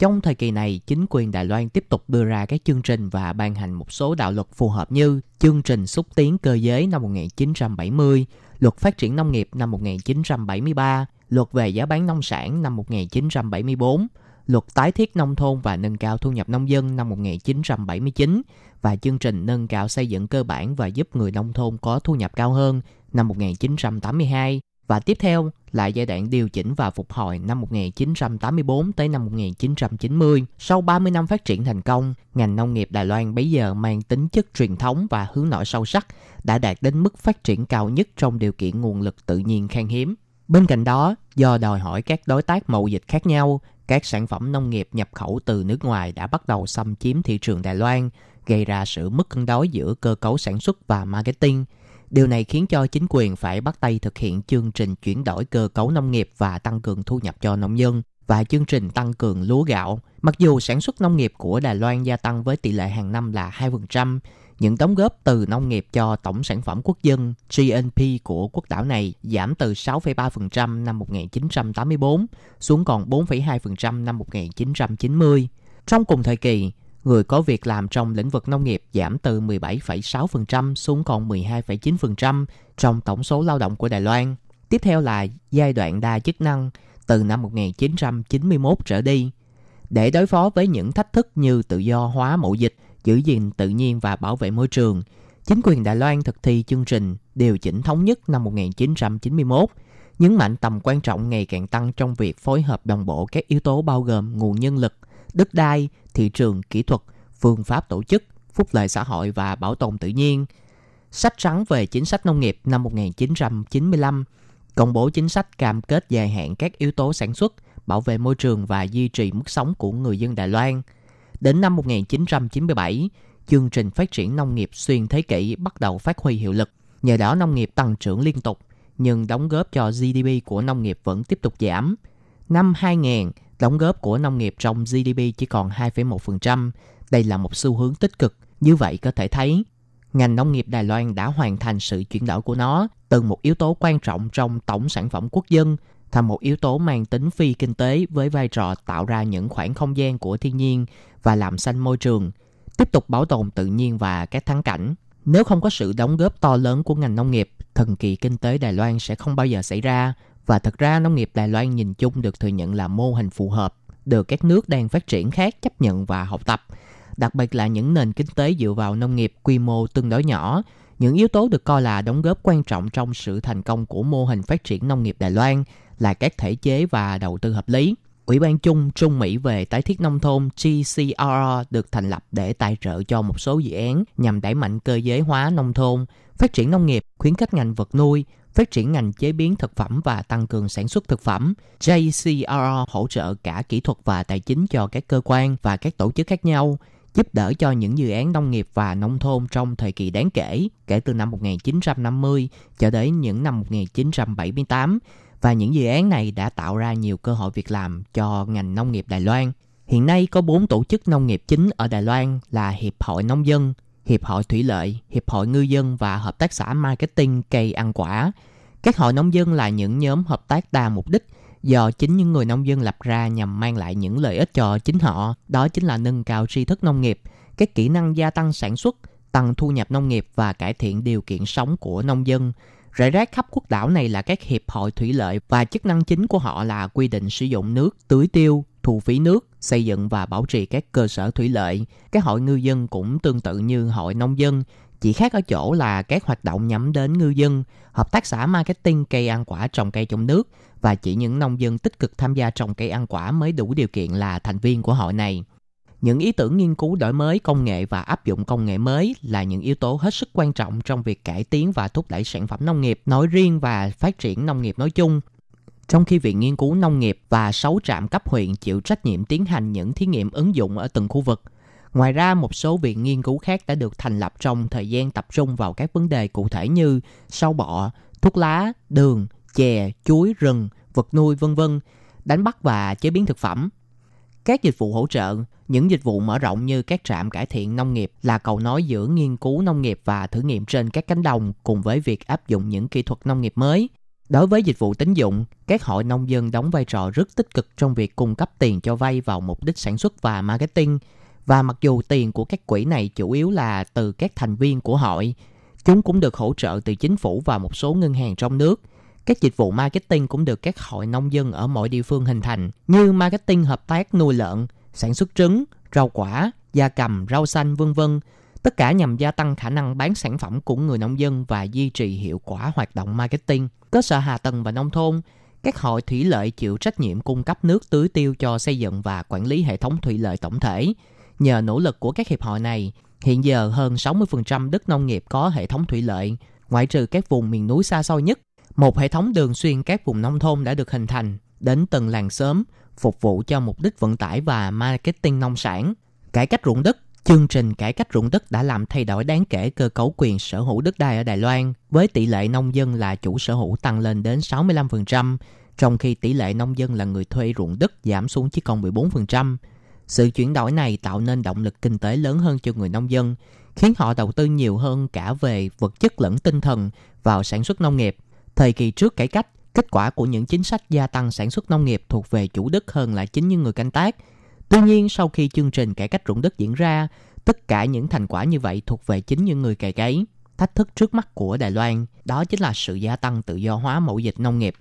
Trong thời kỳ này, chính quyền Đài Loan tiếp tục đưa ra các chương trình và ban hành một số đạo luật phù hợp như chương trình xúc tiến cơ giới năm 1970, luật phát triển nông nghiệp năm 1973, luật về giá bán nông sản năm 1974, luật tái thiết nông thôn và nâng cao thu nhập nông dân năm 1979 và chương trình nâng cao xây dựng cơ bản và giúp người nông thôn có thu nhập cao hơn năm 1982 và tiếp theo là giai đoạn điều chỉnh và phục hồi năm 1984 tới năm 1990. Sau 30 năm phát triển thành công, ngành nông nghiệp Đài Loan bây giờ mang tính chất truyền thống và hướng nội sâu sắc, đã đạt đến mức phát triển cao nhất trong điều kiện nguồn lực tự nhiên khan hiếm. Bên cạnh đó, do đòi hỏi các đối tác mậu dịch khác nhau, các sản phẩm nông nghiệp nhập khẩu từ nước ngoài đã bắt đầu xâm chiếm thị trường Đài Loan, gây ra sự mất cân đối giữa cơ cấu sản xuất và marketing. Điều này khiến cho chính quyền phải bắt tay thực hiện chương trình chuyển đổi cơ cấu nông nghiệp và tăng cường thu nhập cho nông dân và chương trình tăng cường lúa gạo. Mặc dù sản xuất nông nghiệp của Đài Loan gia tăng với tỷ lệ hàng năm là 2%, những đóng góp từ nông nghiệp cho tổng sản phẩm quốc dân GNP của quốc đảo này giảm từ 6,3% năm 1984 xuống còn 4,2% năm 1990. Trong cùng thời kỳ, người có việc làm trong lĩnh vực nông nghiệp giảm từ 17,6% xuống còn 12,9% trong tổng số lao động của Đài Loan. Tiếp theo là giai đoạn đa chức năng từ năm 1991 trở đi. Để đối phó với những thách thức như tự do hóa mậu dịch, giữ gìn tự nhiên và bảo vệ môi trường, chính quyền Đài Loan thực thi chương trình điều chỉnh thống nhất năm 1991, nhấn mạnh tầm quan trọng ngày càng tăng trong việc phối hợp đồng bộ các yếu tố bao gồm nguồn nhân lực, đất đai, thị trường, kỹ thuật, phương pháp tổ chức, phúc lợi xã hội và bảo tồn tự nhiên. Sách trắng về chính sách nông nghiệp năm 1995 công bố chính sách cam kết dài hạn các yếu tố sản xuất, bảo vệ môi trường và duy trì mức sống của người dân Đài Loan. Đến năm 1997, chương trình phát triển nông nghiệp xuyên thế kỷ bắt đầu phát huy hiệu lực. Nhờ đó nông nghiệp tăng trưởng liên tục, nhưng đóng góp cho GDP của nông nghiệp vẫn tiếp tục giảm. Năm 2000, đóng góp của nông nghiệp trong GDP chỉ còn 2,1%. Đây là một xu hướng tích cực. Như vậy có thể thấy, ngành nông nghiệp Đài Loan đã hoàn thành sự chuyển đổi của nó từ một yếu tố quan trọng trong tổng sản phẩm quốc dân thành một yếu tố mang tính phi kinh tế với vai trò tạo ra những khoảng không gian của thiên nhiên và làm xanh môi trường, tiếp tục bảo tồn tự nhiên và các thắng cảnh. Nếu không có sự đóng góp to lớn của ngành nông nghiệp, thần kỳ kinh tế Đài Loan sẽ không bao giờ xảy ra và thật ra nông nghiệp Đài Loan nhìn chung được thừa nhận là mô hình phù hợp, được các nước đang phát triển khác chấp nhận và học tập. Đặc biệt là những nền kinh tế dựa vào nông nghiệp quy mô tương đối nhỏ, những yếu tố được coi là đóng góp quan trọng trong sự thành công của mô hình phát triển nông nghiệp Đài Loan là các thể chế và đầu tư hợp lý. Ủy ban chung Trung Mỹ về tái thiết nông thôn GCRR được thành lập để tài trợ cho một số dự án nhằm đẩy mạnh cơ giới hóa nông thôn, phát triển nông nghiệp, khuyến khích ngành vật nuôi, phát triển ngành chế biến thực phẩm và tăng cường sản xuất thực phẩm. JCRR hỗ trợ cả kỹ thuật và tài chính cho các cơ quan và các tổ chức khác nhau, giúp đỡ cho những dự án nông nghiệp và nông thôn trong thời kỳ đáng kể, kể từ năm 1950 cho đến những năm 1978 và những dự án này đã tạo ra nhiều cơ hội việc làm cho ngành nông nghiệp Đài Loan. Hiện nay có 4 tổ chức nông nghiệp chính ở Đài Loan là Hiệp hội Nông dân, Hiệp hội Thủy lợi, Hiệp hội Ngư dân và Hợp tác xã Marketing cây ăn quả. Các hội nông dân là những nhóm hợp tác đa mục đích do chính những người nông dân lập ra nhằm mang lại những lợi ích cho chính họ. Đó chính là nâng cao tri thức nông nghiệp, các kỹ năng gia tăng sản xuất, tăng thu nhập nông nghiệp và cải thiện điều kiện sống của nông dân. Rải rác khắp quốc đảo này là các hiệp hội thủy lợi và chức năng chính của họ là quy định sử dụng nước, tưới tiêu, thu phí nước, xây dựng và bảo trì các cơ sở thủy lợi. Các hội ngư dân cũng tương tự như hội nông dân, chỉ khác ở chỗ là các hoạt động nhắm đến ngư dân, hợp tác xã marketing cây ăn quả trồng cây trong nước và chỉ những nông dân tích cực tham gia trồng cây ăn quả mới đủ điều kiện là thành viên của hội này. Những ý tưởng nghiên cứu đổi mới công nghệ và áp dụng công nghệ mới là những yếu tố hết sức quan trọng trong việc cải tiến và thúc đẩy sản phẩm nông nghiệp nói riêng và phát triển nông nghiệp nói chung. Trong khi Viện Nghiên cứu Nông nghiệp và 6 trạm cấp huyện chịu trách nhiệm tiến hành những thí nghiệm ứng dụng ở từng khu vực, Ngoài ra, một số viện nghiên cứu khác đã được thành lập trong thời gian tập trung vào các vấn đề cụ thể như sâu bọ, thuốc lá, đường, chè, chuối, rừng, vật nuôi, vân vân, đánh bắt và chế biến thực phẩm. Các dịch vụ hỗ trợ, những dịch vụ mở rộng như các trạm cải thiện nông nghiệp là cầu nối giữa nghiên cứu nông nghiệp và thử nghiệm trên các cánh đồng cùng với việc áp dụng những kỹ thuật nông nghiệp mới. Đối với dịch vụ tín dụng, các hội nông dân đóng vai trò rất tích cực trong việc cung cấp tiền cho vay vào mục đích sản xuất và marketing. Và mặc dù tiền của các quỹ này chủ yếu là từ các thành viên của hội, chúng cũng được hỗ trợ từ chính phủ và một số ngân hàng trong nước. Các dịch vụ marketing cũng được các hội nông dân ở mọi địa phương hình thành, như marketing hợp tác nuôi lợn, sản xuất trứng, rau quả, gia cầm, rau xanh vân vân. Tất cả nhằm gia tăng khả năng bán sản phẩm của người nông dân và duy trì hiệu quả hoạt động marketing. Cơ sở hạ tầng và nông thôn, các hội thủy lợi chịu trách nhiệm cung cấp nước tưới tiêu cho xây dựng và quản lý hệ thống thủy lợi tổng thể. Nhờ nỗ lực của các hiệp hội này, hiện giờ hơn 60% đất nông nghiệp có hệ thống thủy lợi, ngoại trừ các vùng miền núi xa xôi nhất. Một hệ thống đường xuyên các vùng nông thôn đã được hình thành đến từng làng xóm, phục vụ cho mục đích vận tải và marketing nông sản. Cải cách ruộng đất Chương trình cải cách ruộng đất đã làm thay đổi đáng kể cơ cấu quyền sở hữu đất đai ở Đài Loan, với tỷ lệ nông dân là chủ sở hữu tăng lên đến 65%, trong khi tỷ lệ nông dân là người thuê ruộng đất giảm xuống chỉ còn 14%. Sự chuyển đổi này tạo nên động lực kinh tế lớn hơn cho người nông dân, khiến họ đầu tư nhiều hơn cả về vật chất lẫn tinh thần vào sản xuất nông nghiệp. Thời kỳ trước cải cách, kết quả của những chính sách gia tăng sản xuất nông nghiệp thuộc về chủ đất hơn là chính những người canh tác. Tuy nhiên, sau khi chương trình cải cách ruộng đất diễn ra, tất cả những thành quả như vậy thuộc về chính những người cày cấy. Thách thức trước mắt của Đài Loan đó chính là sự gia tăng tự do hóa mẫu dịch nông nghiệp.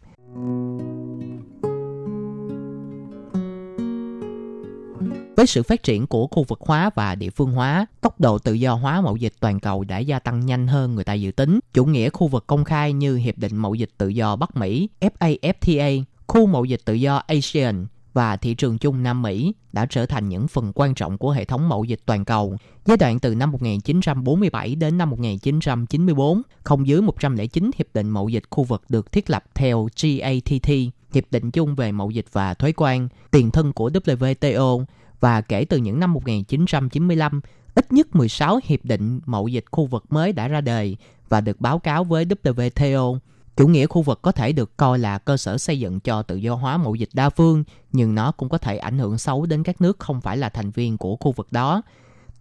Với sự phát triển của khu vực hóa và địa phương hóa, tốc độ tự do hóa mậu dịch toàn cầu đã gia tăng nhanh hơn người ta dự tính. Chủ nghĩa khu vực công khai như Hiệp định Mậu dịch Tự do Bắc Mỹ, FAFTA, khu mậu dịch tự do ASEAN và thị trường chung Nam Mỹ đã trở thành những phần quan trọng của hệ thống mậu dịch toàn cầu. Giai đoạn từ năm 1947 đến năm 1994, không dưới 109 hiệp định mậu dịch khu vực được thiết lập theo GATT, Hiệp định chung về mậu dịch và thuế quan, tiền thân của WTO, và kể từ những năm 1995, ít nhất 16 hiệp định mậu dịch khu vực mới đã ra đời và được báo cáo với WTO. Chủ nghĩa khu vực có thể được coi là cơ sở xây dựng cho tự do hóa mậu dịch đa phương, nhưng nó cũng có thể ảnh hưởng xấu đến các nước không phải là thành viên của khu vực đó.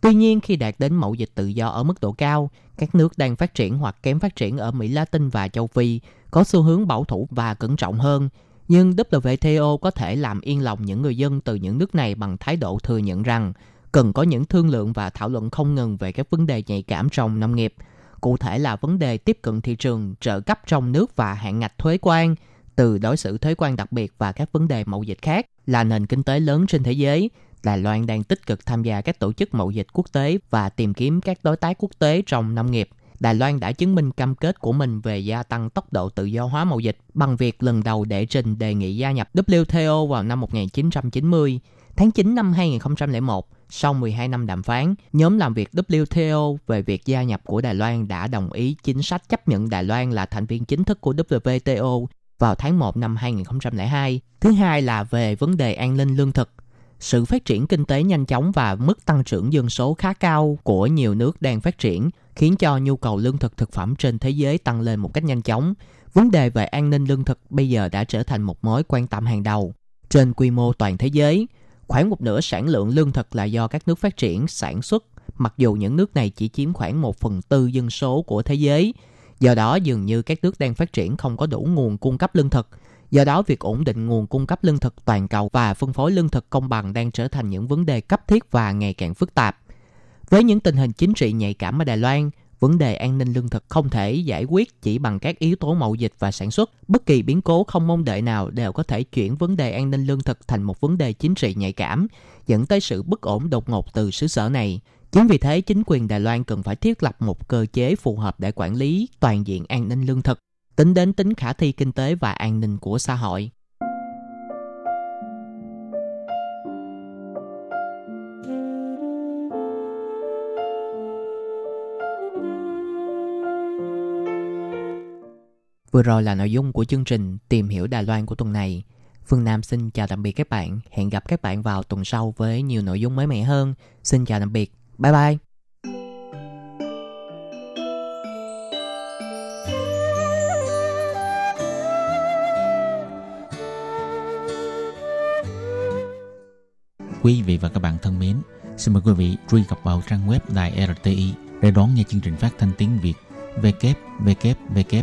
Tuy nhiên, khi đạt đến mậu dịch tự do ở mức độ cao, các nước đang phát triển hoặc kém phát triển ở Mỹ Latin và châu Phi có xu hướng bảo thủ và cẩn trọng hơn. Nhưng WTO có thể làm yên lòng những người dân từ những nước này bằng thái độ thừa nhận rằng cần có những thương lượng và thảo luận không ngừng về các vấn đề nhạy cảm trong nông nghiệp – cụ thể là vấn đề tiếp cận thị trường, trợ cấp trong nước và hạn ngạch thuế quan, từ đối xử thuế quan đặc biệt và các vấn đề mậu dịch khác là nền kinh tế lớn trên thế giới. Đài Loan đang tích cực tham gia các tổ chức mậu dịch quốc tế và tìm kiếm các đối tác quốc tế trong nông nghiệp. Đài Loan đã chứng minh cam kết của mình về gia tăng tốc độ tự do hóa mậu dịch bằng việc lần đầu đệ trình đề nghị gia nhập WTO vào năm 1990. Tháng 9 năm 2001, sau 12 năm đàm phán, nhóm làm việc WTO về việc gia nhập của Đài Loan đã đồng ý chính sách chấp nhận Đài Loan là thành viên chính thức của WTO vào tháng 1 năm 2002. Thứ hai là về vấn đề an ninh lương thực. Sự phát triển kinh tế nhanh chóng và mức tăng trưởng dân số khá cao của nhiều nước đang phát triển khiến cho nhu cầu lương thực thực phẩm trên thế giới tăng lên một cách nhanh chóng. Vấn đề về an ninh lương thực bây giờ đã trở thành một mối quan tâm hàng đầu. Trên quy mô toàn thế giới, Khoảng một nửa sản lượng lương thực là do các nước phát triển sản xuất, mặc dù những nước này chỉ chiếm khoảng một phần tư dân số của thế giới. Do đó, dường như các nước đang phát triển không có đủ nguồn cung cấp lương thực. Do đó, việc ổn định nguồn cung cấp lương thực toàn cầu và phân phối lương thực công bằng đang trở thành những vấn đề cấp thiết và ngày càng phức tạp. Với những tình hình chính trị nhạy cảm ở Đài Loan, vấn đề an ninh lương thực không thể giải quyết chỉ bằng các yếu tố mậu dịch và sản xuất. Bất kỳ biến cố không mong đợi nào đều có thể chuyển vấn đề an ninh lương thực thành một vấn đề chính trị nhạy cảm, dẫn tới sự bất ổn đột ngột từ xứ sở này. Chính vì thế, chính quyền Đài Loan cần phải thiết lập một cơ chế phù hợp để quản lý toàn diện an ninh lương thực, tính đến tính khả thi kinh tế và an ninh của xã hội. Vừa rồi là nội dung của chương trình Tìm hiểu Đài Loan của tuần này. Phương Nam xin chào tạm biệt các bạn. Hẹn gặp các bạn vào tuần sau với nhiều nội dung mới mẻ hơn. Xin chào tạm biệt. Bye bye. Quý vị và các bạn thân mến, xin mời quý vị truy cập vào trang web đài RTI để đón nghe chương trình phát thanh tiếng Việt www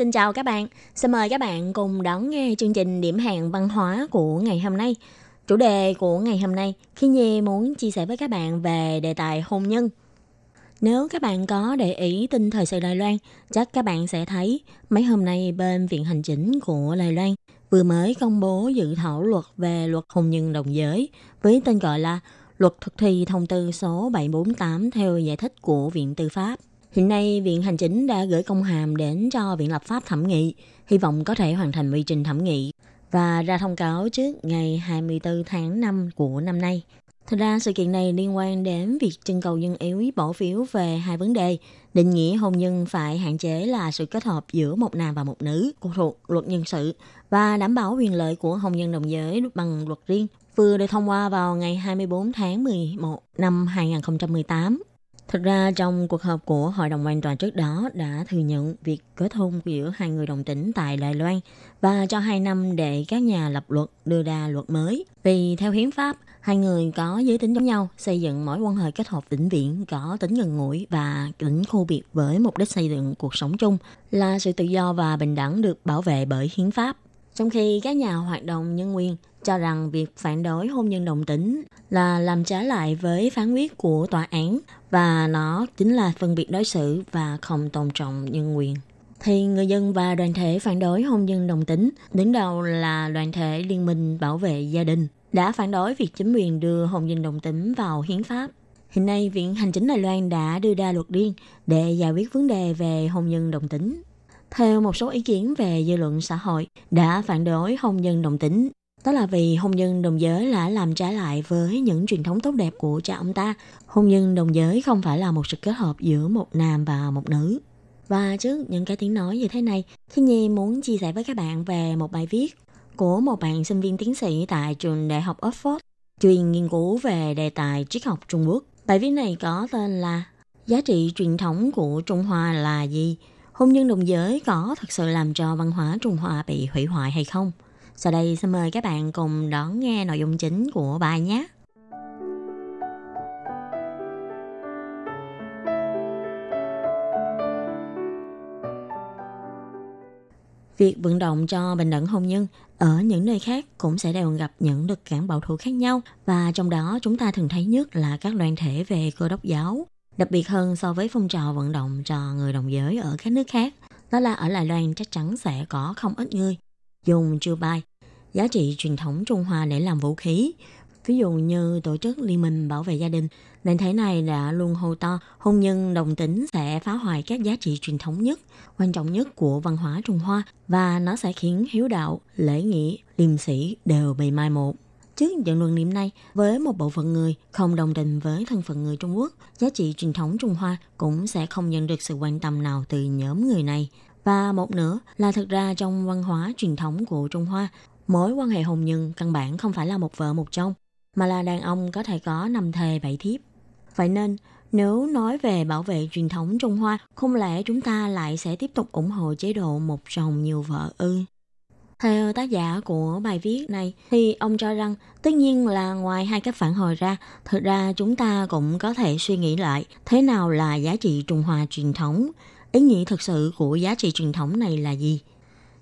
Xin chào các bạn. Xin mời các bạn cùng đón nghe chương trình điểm hẹn văn hóa của ngày hôm nay. Chủ đề của ngày hôm nay, Khi Nhi muốn chia sẻ với các bạn về đề tài hôn nhân. Nếu các bạn có để ý tin thời sự Đài Loan, chắc các bạn sẽ thấy mấy hôm nay bên Viện Hành Chính của Đài Loan vừa mới công bố dự thảo luật về luật hôn nhân đồng giới với tên gọi là Luật thực thi thông tư số 748 theo giải thích của Viện Tư pháp. Hiện nay, Viện Hành Chính đã gửi công hàm đến cho Viện Lập pháp thẩm nghị, hy vọng có thể hoàn thành quy trình thẩm nghị và ra thông cáo trước ngày 24 tháng 5 của năm nay. Thật ra sự kiện này liên quan đến việc trưng cầu dân ý bỏ phiếu về hai vấn đề. Định nghĩa hôn nhân phải hạn chế là sự kết hợp giữa một nam và một nữ thuộc luật nhân sự và đảm bảo quyền lợi của hôn nhân đồng giới bằng luật riêng vừa được thông qua vào ngày 24 tháng 11 năm 2018. Thực ra trong cuộc họp của Hội đồng an toàn trước đó đã thừa nhận việc kết hôn giữa hai người đồng tính tại Đài Loan và cho hai năm để các nhà lập luật đưa ra luật mới. Vì theo hiến pháp, hai người có giới tính giống nhau xây dựng mối quan hệ kết hợp vĩnh viễn có tính gần gũi và tính khu biệt với mục đích xây dựng cuộc sống chung là sự tự do và bình đẳng được bảo vệ bởi hiến pháp. Trong khi các nhà hoạt động nhân quyền cho rằng việc phản đối hôn nhân đồng tính là làm trái lại với phán quyết của tòa án và nó chính là phân biệt đối xử và không tôn trọng nhân quyền. Thì người dân và đoàn thể phản đối hôn nhân đồng tính, đứng đầu là đoàn thể Liên minh Bảo vệ Gia đình, đã phản đối việc chính quyền đưa hôn nhân đồng tính vào hiến pháp. Hiện nay, Viện Hành chính Đài Loan đã đưa ra luật riêng để giải quyết vấn đề về hôn nhân đồng tính. Theo một số ý kiến về dư luận xã hội đã phản đối hôn nhân đồng tính đó là vì hôn nhân đồng giới đã làm trái lại với những truyền thống tốt đẹp của cha ông ta. Hôn nhân đồng giới không phải là một sự kết hợp giữa một nam và một nữ. Và trước những cái tiếng nói như thế này, Khi Nhi muốn chia sẻ với các bạn về một bài viết của một bạn sinh viên tiến sĩ tại trường đại học Oxford, chuyên nghiên cứu về đề tài triết học Trung Quốc. Bài viết này có tên là Giá trị truyền thống của Trung Hoa là gì? Hôn nhân đồng giới có thực sự làm cho văn hóa Trung Hoa bị hủy hoại hay không? Sau đây xin mời các bạn cùng đón nghe nội dung chính của bài nhé. Việc vận động cho bình đẳng hôn nhân ở những nơi khác cũng sẽ đều gặp những lực cản bảo thủ khác nhau và trong đó chúng ta thường thấy nhất là các đoàn thể về cơ đốc giáo. Đặc biệt hơn so với phong trào vận động cho người đồng giới ở các nước khác, đó là ở Đài Loan chắc chắn sẽ có không ít người dùng chiêu bài giá trị truyền thống Trung Hoa để làm vũ khí. Ví dụ như tổ chức Liên minh bảo vệ gia đình, Nền thể này đã luôn hô to hôn nhân đồng tính sẽ phá hoại các giá trị truyền thống nhất, quan trọng nhất của văn hóa Trung Hoa và nó sẽ khiến hiếu đạo, lễ nghĩa, liêm sĩ đều bị mai một. Trước những luận điểm này, với một bộ phận người không đồng tình với thân phận người Trung Quốc, giá trị truyền thống Trung Hoa cũng sẽ không nhận được sự quan tâm nào từ nhóm người này. Và một nữa là thực ra trong văn hóa truyền thống của Trung Hoa, Mối quan hệ hôn nhân căn bản không phải là một vợ một chồng, mà là đàn ông có thể có năm thề bảy thiếp. Vậy nên, nếu nói về bảo vệ truyền thống Trung Hoa, không lẽ chúng ta lại sẽ tiếp tục ủng hộ chế độ một chồng nhiều vợ ư? Theo tác giả của bài viết này thì ông cho rằng tất nhiên là ngoài hai cách phản hồi ra, thực ra chúng ta cũng có thể suy nghĩ lại thế nào là giá trị Trung Hoa truyền thống, ý nghĩa thực sự của giá trị truyền thống này là gì.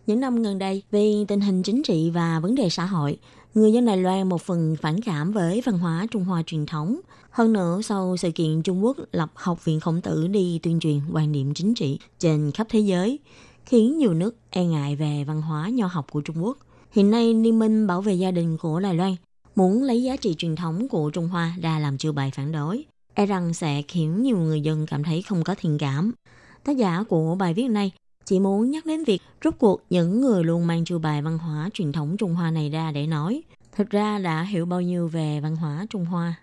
Những năm gần đây, vì tình hình chính trị và vấn đề xã hội, người dân Đài Loan một phần phản cảm với văn hóa Trung Hoa truyền thống. Hơn nữa, sau sự kiện Trung Quốc lập Học viện Khổng tử đi tuyên truyền quan điểm chính trị trên khắp thế giới, khiến nhiều nước e ngại về văn hóa nho học của Trung Quốc. Hiện nay, Liên minh bảo vệ gia đình của Đài Loan muốn lấy giá trị truyền thống của Trung Hoa ra làm chiêu bài phản đối, e rằng sẽ khiến nhiều người dân cảm thấy không có thiện cảm. Tác giả của bài viết này chỉ muốn nhắc đến việc rốt cuộc những người luôn mang chiêu bài văn hóa truyền thống Trung Hoa này ra để nói, thực ra đã hiểu bao nhiêu về văn hóa Trung Hoa.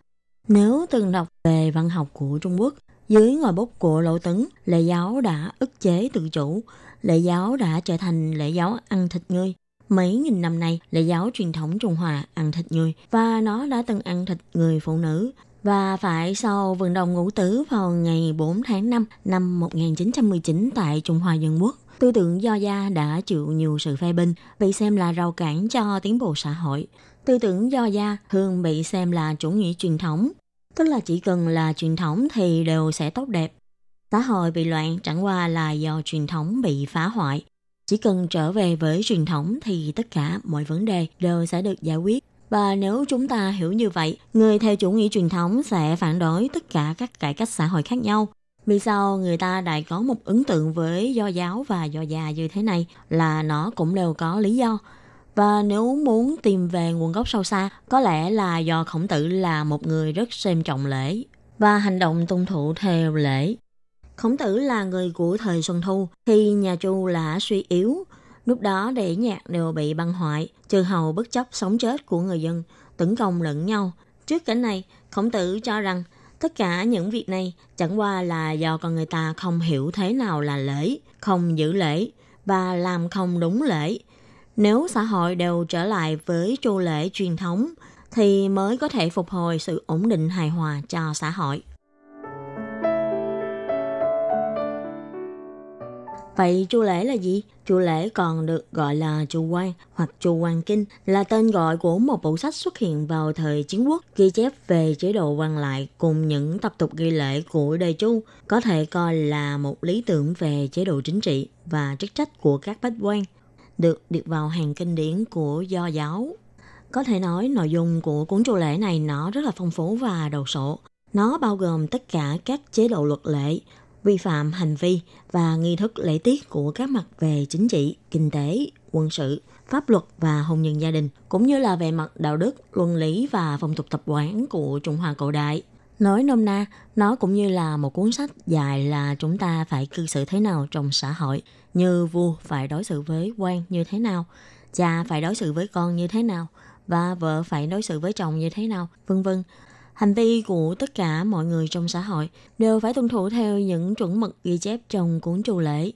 Nếu từng đọc về văn học của Trung Quốc, Dưới ngòi bút của Lỗ Tấn, lệ giáo đã ức chế tự chủ, lệ giáo đã trở thành lệ giáo ăn thịt người. Mấy nghìn năm nay, lệ giáo truyền thống Trung Hoa ăn thịt người và nó đã từng ăn thịt người phụ nữ và phải sau vận động ngũ tứ vào ngày 4 tháng 5 năm 1919 tại Trung Hoa Dân Quốc. Tư tưởng do gia đã chịu nhiều sự phê bình, bị xem là rào cản cho tiến bộ xã hội. Tư tưởng do gia thường bị xem là chủ nghĩa truyền thống, tức là chỉ cần là truyền thống thì đều sẽ tốt đẹp. Xã hội bị loạn chẳng qua là do truyền thống bị phá hoại. Chỉ cần trở về với truyền thống thì tất cả mọi vấn đề đều sẽ được giải quyết. Và nếu chúng ta hiểu như vậy, người theo chủ nghĩa truyền thống sẽ phản đối tất cả các cải cách xã hội khác nhau. Vì sao người ta lại có một ấn tượng với do giáo và do già như thế này là nó cũng đều có lý do. Và nếu muốn tìm về nguồn gốc sâu xa, có lẽ là do khổng tử là một người rất xem trọng lễ và hành động tuân thủ theo lễ. Khổng tử là người của thời Xuân Thu, khi nhà Chu là suy yếu. Lúc đó để nhạc đều bị băng hoại, trừ hầu bất chấp sống chết của người dân, tấn công lẫn nhau. Trước cảnh này, khổng tử cho rằng tất cả những việc này chẳng qua là do con người ta không hiểu thế nào là lễ, không giữ lễ và làm không đúng lễ. Nếu xã hội đều trở lại với chu lễ truyền thống thì mới có thể phục hồi sự ổn định hài hòa cho xã hội. Vậy chu lễ là gì? Chu lễ còn được gọi là chu quan hoặc chu quan kinh là tên gọi của một bộ sách xuất hiện vào thời chiến quốc ghi chép về chế độ quan lại cùng những tập tục ghi lễ của đời chu có thể coi là một lý tưởng về chế độ chính trị và chức trách của các bách quan được liệt vào hàng kinh điển của do giáo. Có thể nói nội dung của cuốn chu lễ này nó rất là phong phú và đầu sổ. Nó bao gồm tất cả các chế độ luật lệ, vi phạm hành vi và nghi thức lễ tiết của các mặt về chính trị, kinh tế, quân sự, pháp luật và hôn nhân gia đình, cũng như là về mặt đạo đức, luân lý và phong tục tập quán của Trung Hoa cổ đại. Nói nôm na, nó cũng như là một cuốn sách dài là chúng ta phải cư xử thế nào trong xã hội, như vua phải đối xử với quan như thế nào, cha phải đối xử với con như thế nào, và vợ phải đối xử với chồng như thế nào, vân vân. Hành vi của tất cả mọi người trong xã hội đều phải tuân thủ theo những chuẩn mực ghi chép trong cuốn trù lễ.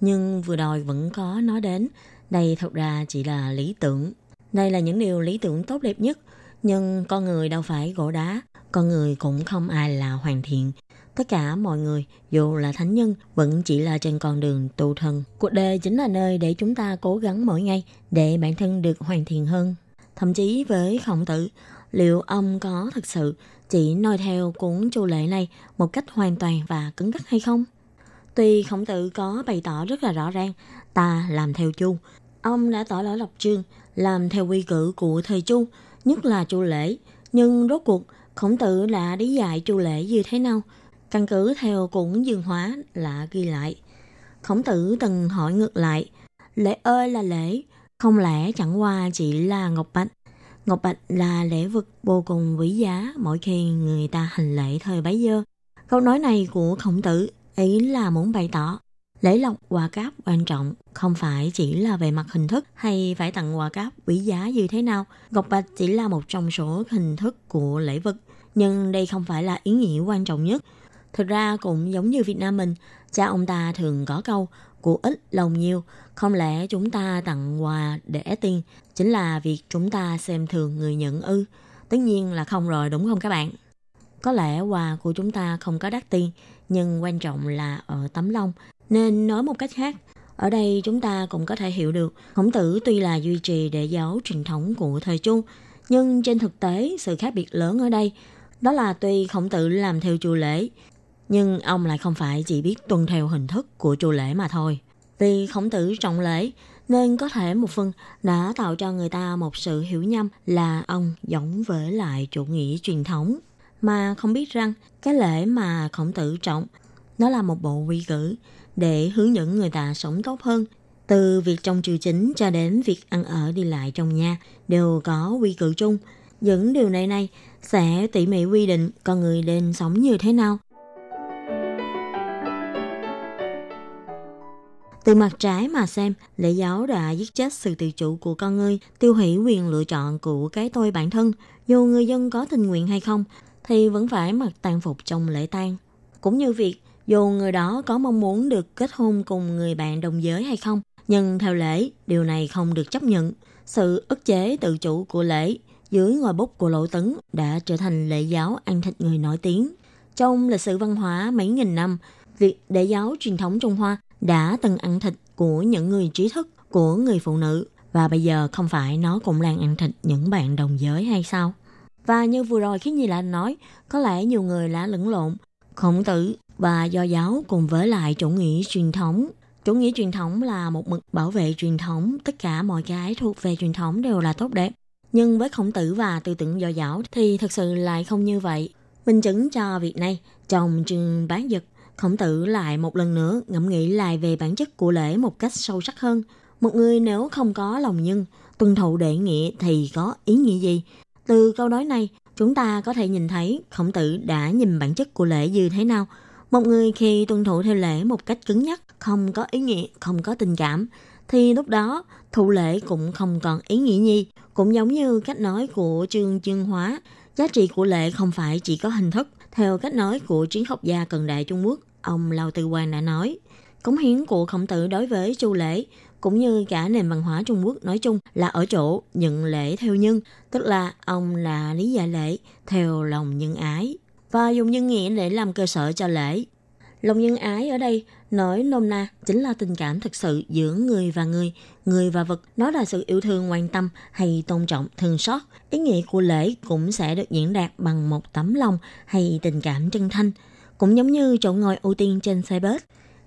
Nhưng vừa đòi vẫn có nói đến, đây thật ra chỉ là lý tưởng. Đây là những điều lý tưởng tốt đẹp nhất, nhưng con người đâu phải gỗ đá, con người cũng không ai là hoàn thiện. Tất cả mọi người, dù là thánh nhân, vẫn chỉ là trên con đường tu thân. Cuộc đời chính là nơi để chúng ta cố gắng mỗi ngày để bản thân được hoàn thiện hơn. Thậm chí với khổng tử, liệu ông có thực sự chỉ noi theo cuốn chu lệ này một cách hoàn toàn và cứng cắt hay không? Tuy khổng tử có bày tỏ rất là rõ ràng, ta làm theo chu. Ông đã tỏ rõ lập trương, làm theo quy cử của thời chu, nhất là chu lễ. Nhưng rốt cuộc, khổng tử đã đi dạy chu lễ như thế nào? Căn cứ theo cuốn dương hóa là ghi lại. Khổng tử từng hỏi ngược lại, lễ ơi là lễ, không lẽ chẳng qua chỉ là ngọc bạch Ngọc Bạch là lễ vật vô cùng quý giá mỗi khi người ta hành lễ thời bấy giờ. Câu nói này của khổng tử ý là muốn bày tỏ lễ lộc quà cáp quan trọng không phải chỉ là về mặt hình thức hay phải tặng quà cáp quý giá như thế nào. Ngọc Bạch chỉ là một trong số hình thức của lễ vật, nhưng đây không phải là ý nghĩa quan trọng nhất. Thực ra cũng giống như Việt Nam mình, cha ông ta thường có câu của ít lòng nhiều, không lẽ chúng ta tặng quà để tiền chính là việc chúng ta xem thường người nhận ư? Tất nhiên là không rồi đúng không các bạn? Có lẽ quà của chúng ta không có đắt tiền, nhưng quan trọng là ở tấm lòng. Nên nói một cách khác, ở đây chúng ta cũng có thể hiểu được khổng tử tuy là duy trì để giáo truyền thống của thời chu nhưng trên thực tế sự khác biệt lớn ở đây đó là tuy khổng tử làm theo chu lễ, nhưng ông lại không phải chỉ biết tuân theo hình thức của chu lễ mà thôi. Vì khổng tử trọng lễ, nên có thể một phần đã tạo cho người ta một sự hiểu nhầm là ông giống với lại chủ nghĩa truyền thống. Mà không biết rằng cái lễ mà khổng tử trọng, nó là một bộ quy cử để hướng dẫn người ta sống tốt hơn. Từ việc trong triều chính cho đến việc ăn ở đi lại trong nhà đều có quy cử chung. Những điều này này sẽ tỉ mỉ quy định con người nên sống như thế nào Từ mặt trái mà xem, lễ giáo đã giết chết sự tự chủ của con người, tiêu hủy quyền lựa chọn của cái tôi bản thân. Dù người dân có tình nguyện hay không, thì vẫn phải mặc tang phục trong lễ tang. cũng như việc dù người đó có mong muốn được kết hôn cùng người bạn đồng giới hay không, nhưng theo lễ, điều này không được chấp nhận. Sự ức chế tự chủ của lễ dưới ngòi bút của Lỗ Tấn đã trở thành lễ giáo ăn thịt người nổi tiếng. Trong lịch sử văn hóa mấy nghìn năm, việc lễ giáo truyền thống Trung Hoa đã từng ăn thịt của những người trí thức, của người phụ nữ và bây giờ không phải nó cũng đang ăn thịt những bạn đồng giới hay sao? Và như vừa rồi khi Nhi là nói, có lẽ nhiều người đã lẫn lộn khổng tử và do giáo cùng với lại chủ nghĩa truyền thống. Chủ nghĩa truyền thống là một mực bảo vệ truyền thống, tất cả mọi cái thuộc về truyền thống đều là tốt đẹp. Nhưng với khổng tử và tư tưởng do giáo thì thật sự lại không như vậy. Minh chứng cho việc này, trong trường bán dật, khổng tử lại một lần nữa ngẫm nghĩ lại về bản chất của lễ một cách sâu sắc hơn. Một người nếu không có lòng nhân, tuân thủ đệ nghĩa thì có ý nghĩa gì? Từ câu nói này, chúng ta có thể nhìn thấy khổng tử đã nhìn bản chất của lễ như thế nào. Một người khi tuân thủ theo lễ một cách cứng nhắc, không có ý nghĩa, không có tình cảm, thì lúc đó thụ lễ cũng không còn ý nghĩa gì. Cũng giống như cách nói của Trương Chương Hóa, giá trị của lễ không phải chỉ có hình thức. Theo cách nói của triết học gia cận đại Trung Quốc, ông Lao Tư Quang đã nói, cống hiến của khổng tử đối với chu lễ cũng như cả nền văn hóa Trung Quốc nói chung là ở chỗ nhận lễ theo nhân, tức là ông là lý giải lễ theo lòng nhân ái và dùng nhân nghĩa để làm cơ sở cho lễ. Lòng nhân ái ở đây nói nôm na chính là tình cảm thực sự giữa người và người, người và vật. Nó là sự yêu thương quan tâm hay tôn trọng, thương xót. Ý nghĩa của lễ cũng sẽ được diễn đạt bằng một tấm lòng hay tình cảm chân thanh. Cũng giống như chỗ ngồi ưu tiên trên xe bus,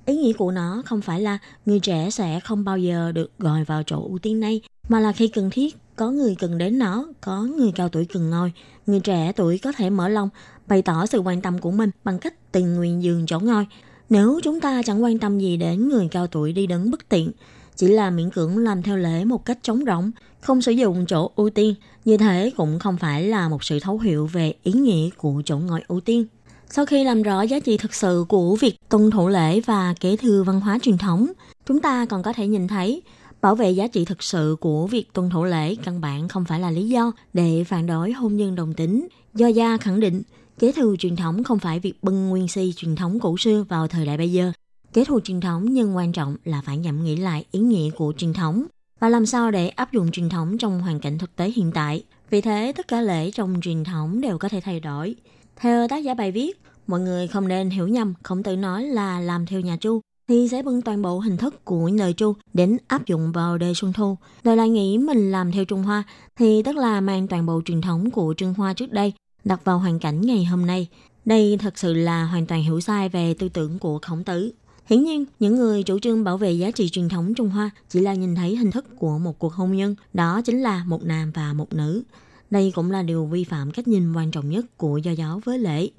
Ý nghĩa của nó không phải là người trẻ sẽ không bao giờ được gọi vào chỗ ưu tiên này, mà là khi cần thiết, có người cần đến nó, có người cao tuổi cần ngồi, người trẻ tuổi có thể mở lòng, bày tỏ sự quan tâm của mình bằng cách tình nguyện dường chỗ ngồi. Nếu chúng ta chẳng quan tâm gì đến người cao tuổi đi đứng bất tiện, chỉ là miễn cưỡng làm theo lễ một cách trống rỗng, không sử dụng chỗ ưu tiên, như thế cũng không phải là một sự thấu hiểu về ý nghĩa của chỗ ngồi ưu tiên. Sau khi làm rõ giá trị thực sự của việc tuân thủ lễ và kế thừa văn hóa truyền thống, chúng ta còn có thể nhìn thấy bảo vệ giá trị thực sự của việc tuân thủ lễ căn bản không phải là lý do để phản đối hôn nhân đồng tính. Do gia khẳng định, kế thừa truyền thống không phải việc bưng nguyên si truyền thống cổ xưa vào thời đại bây giờ. Kế thừa truyền thống nhưng quan trọng là phải nhẩm nghĩ lại ý nghĩa của truyền thống và làm sao để áp dụng truyền thống trong hoàn cảnh thực tế hiện tại. Vì thế, tất cả lễ trong truyền thống đều có thể thay đổi. Theo tác giả bài viết, mọi người không nên hiểu nhầm khổng tử nói là làm theo nhà Chu thì sẽ bưng toàn bộ hình thức của nơi Chu đến áp dụng vào đời Xuân Thu. Đời lại nghĩ mình làm theo Trung Hoa thì tức là mang toàn bộ truyền thống của Trung Hoa trước đây đặt vào hoàn cảnh ngày hôm nay. Đây thật sự là hoàn toàn hiểu sai về tư tưởng của khổng tử. Hiển nhiên, những người chủ trương bảo vệ giá trị truyền thống Trung Hoa chỉ là nhìn thấy hình thức của một cuộc hôn nhân, đó chính là một nam và một nữ. Đây cũng là điều vi phạm cách nhìn quan trọng nhất của do giáo với lễ.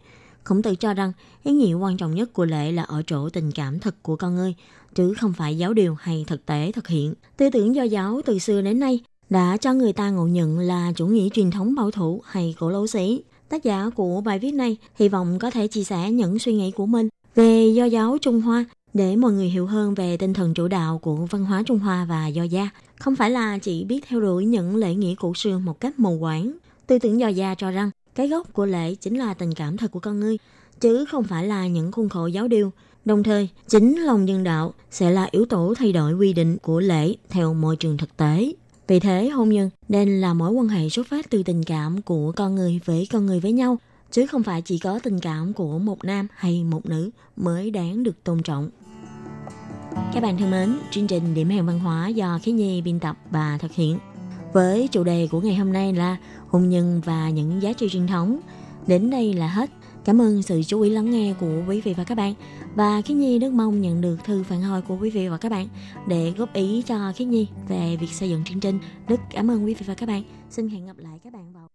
Khổng tử cho rằng ý nghĩa quan trọng nhất của lễ là ở chỗ tình cảm thật của con người, chứ không phải giáo điều hay thực tế thực hiện. Tư tưởng do giáo từ xưa đến nay đã cho người ta ngộ nhận là chủ nghĩa truyền thống bảo thủ hay cổ lỗ sĩ. Tác giả của bài viết này hy vọng có thể chia sẻ những suy nghĩ của mình về do giáo Trung Hoa để mọi người hiểu hơn về tinh thần chủ đạo của văn hóa Trung Hoa và do gia. Không phải là chỉ biết theo đuổi những lễ nghĩa cổ xưa một cách mù quáng. Tư tưởng do gia cho rằng cái gốc của lễ chính là tình cảm thật của con người, chứ không phải là những khuôn khổ giáo điều. Đồng thời, chính lòng nhân đạo sẽ là yếu tố thay đổi quy định của lễ theo môi trường thực tế. Vì thế, hôn nhân nên là mối quan hệ xuất phát từ tình cảm của con người với con người với nhau, chứ không phải chỉ có tình cảm của một nam hay một nữ mới đáng được tôn trọng. Các bạn thân mến, chương trình Điểm hẹn văn hóa do Khí Nhi biên tập và thực hiện với chủ đề của ngày hôm nay là hôn nhân và những giá trị truyền thống. Đến đây là hết. Cảm ơn sự chú ý lắng nghe của quý vị và các bạn. Và Khiết Nhi rất mong nhận được thư phản hồi của quý vị và các bạn để góp ý cho Khiết Nhi về việc xây dựng chương trình. Rất cảm ơn quý vị và các bạn. Xin hẹn gặp lại các bạn vào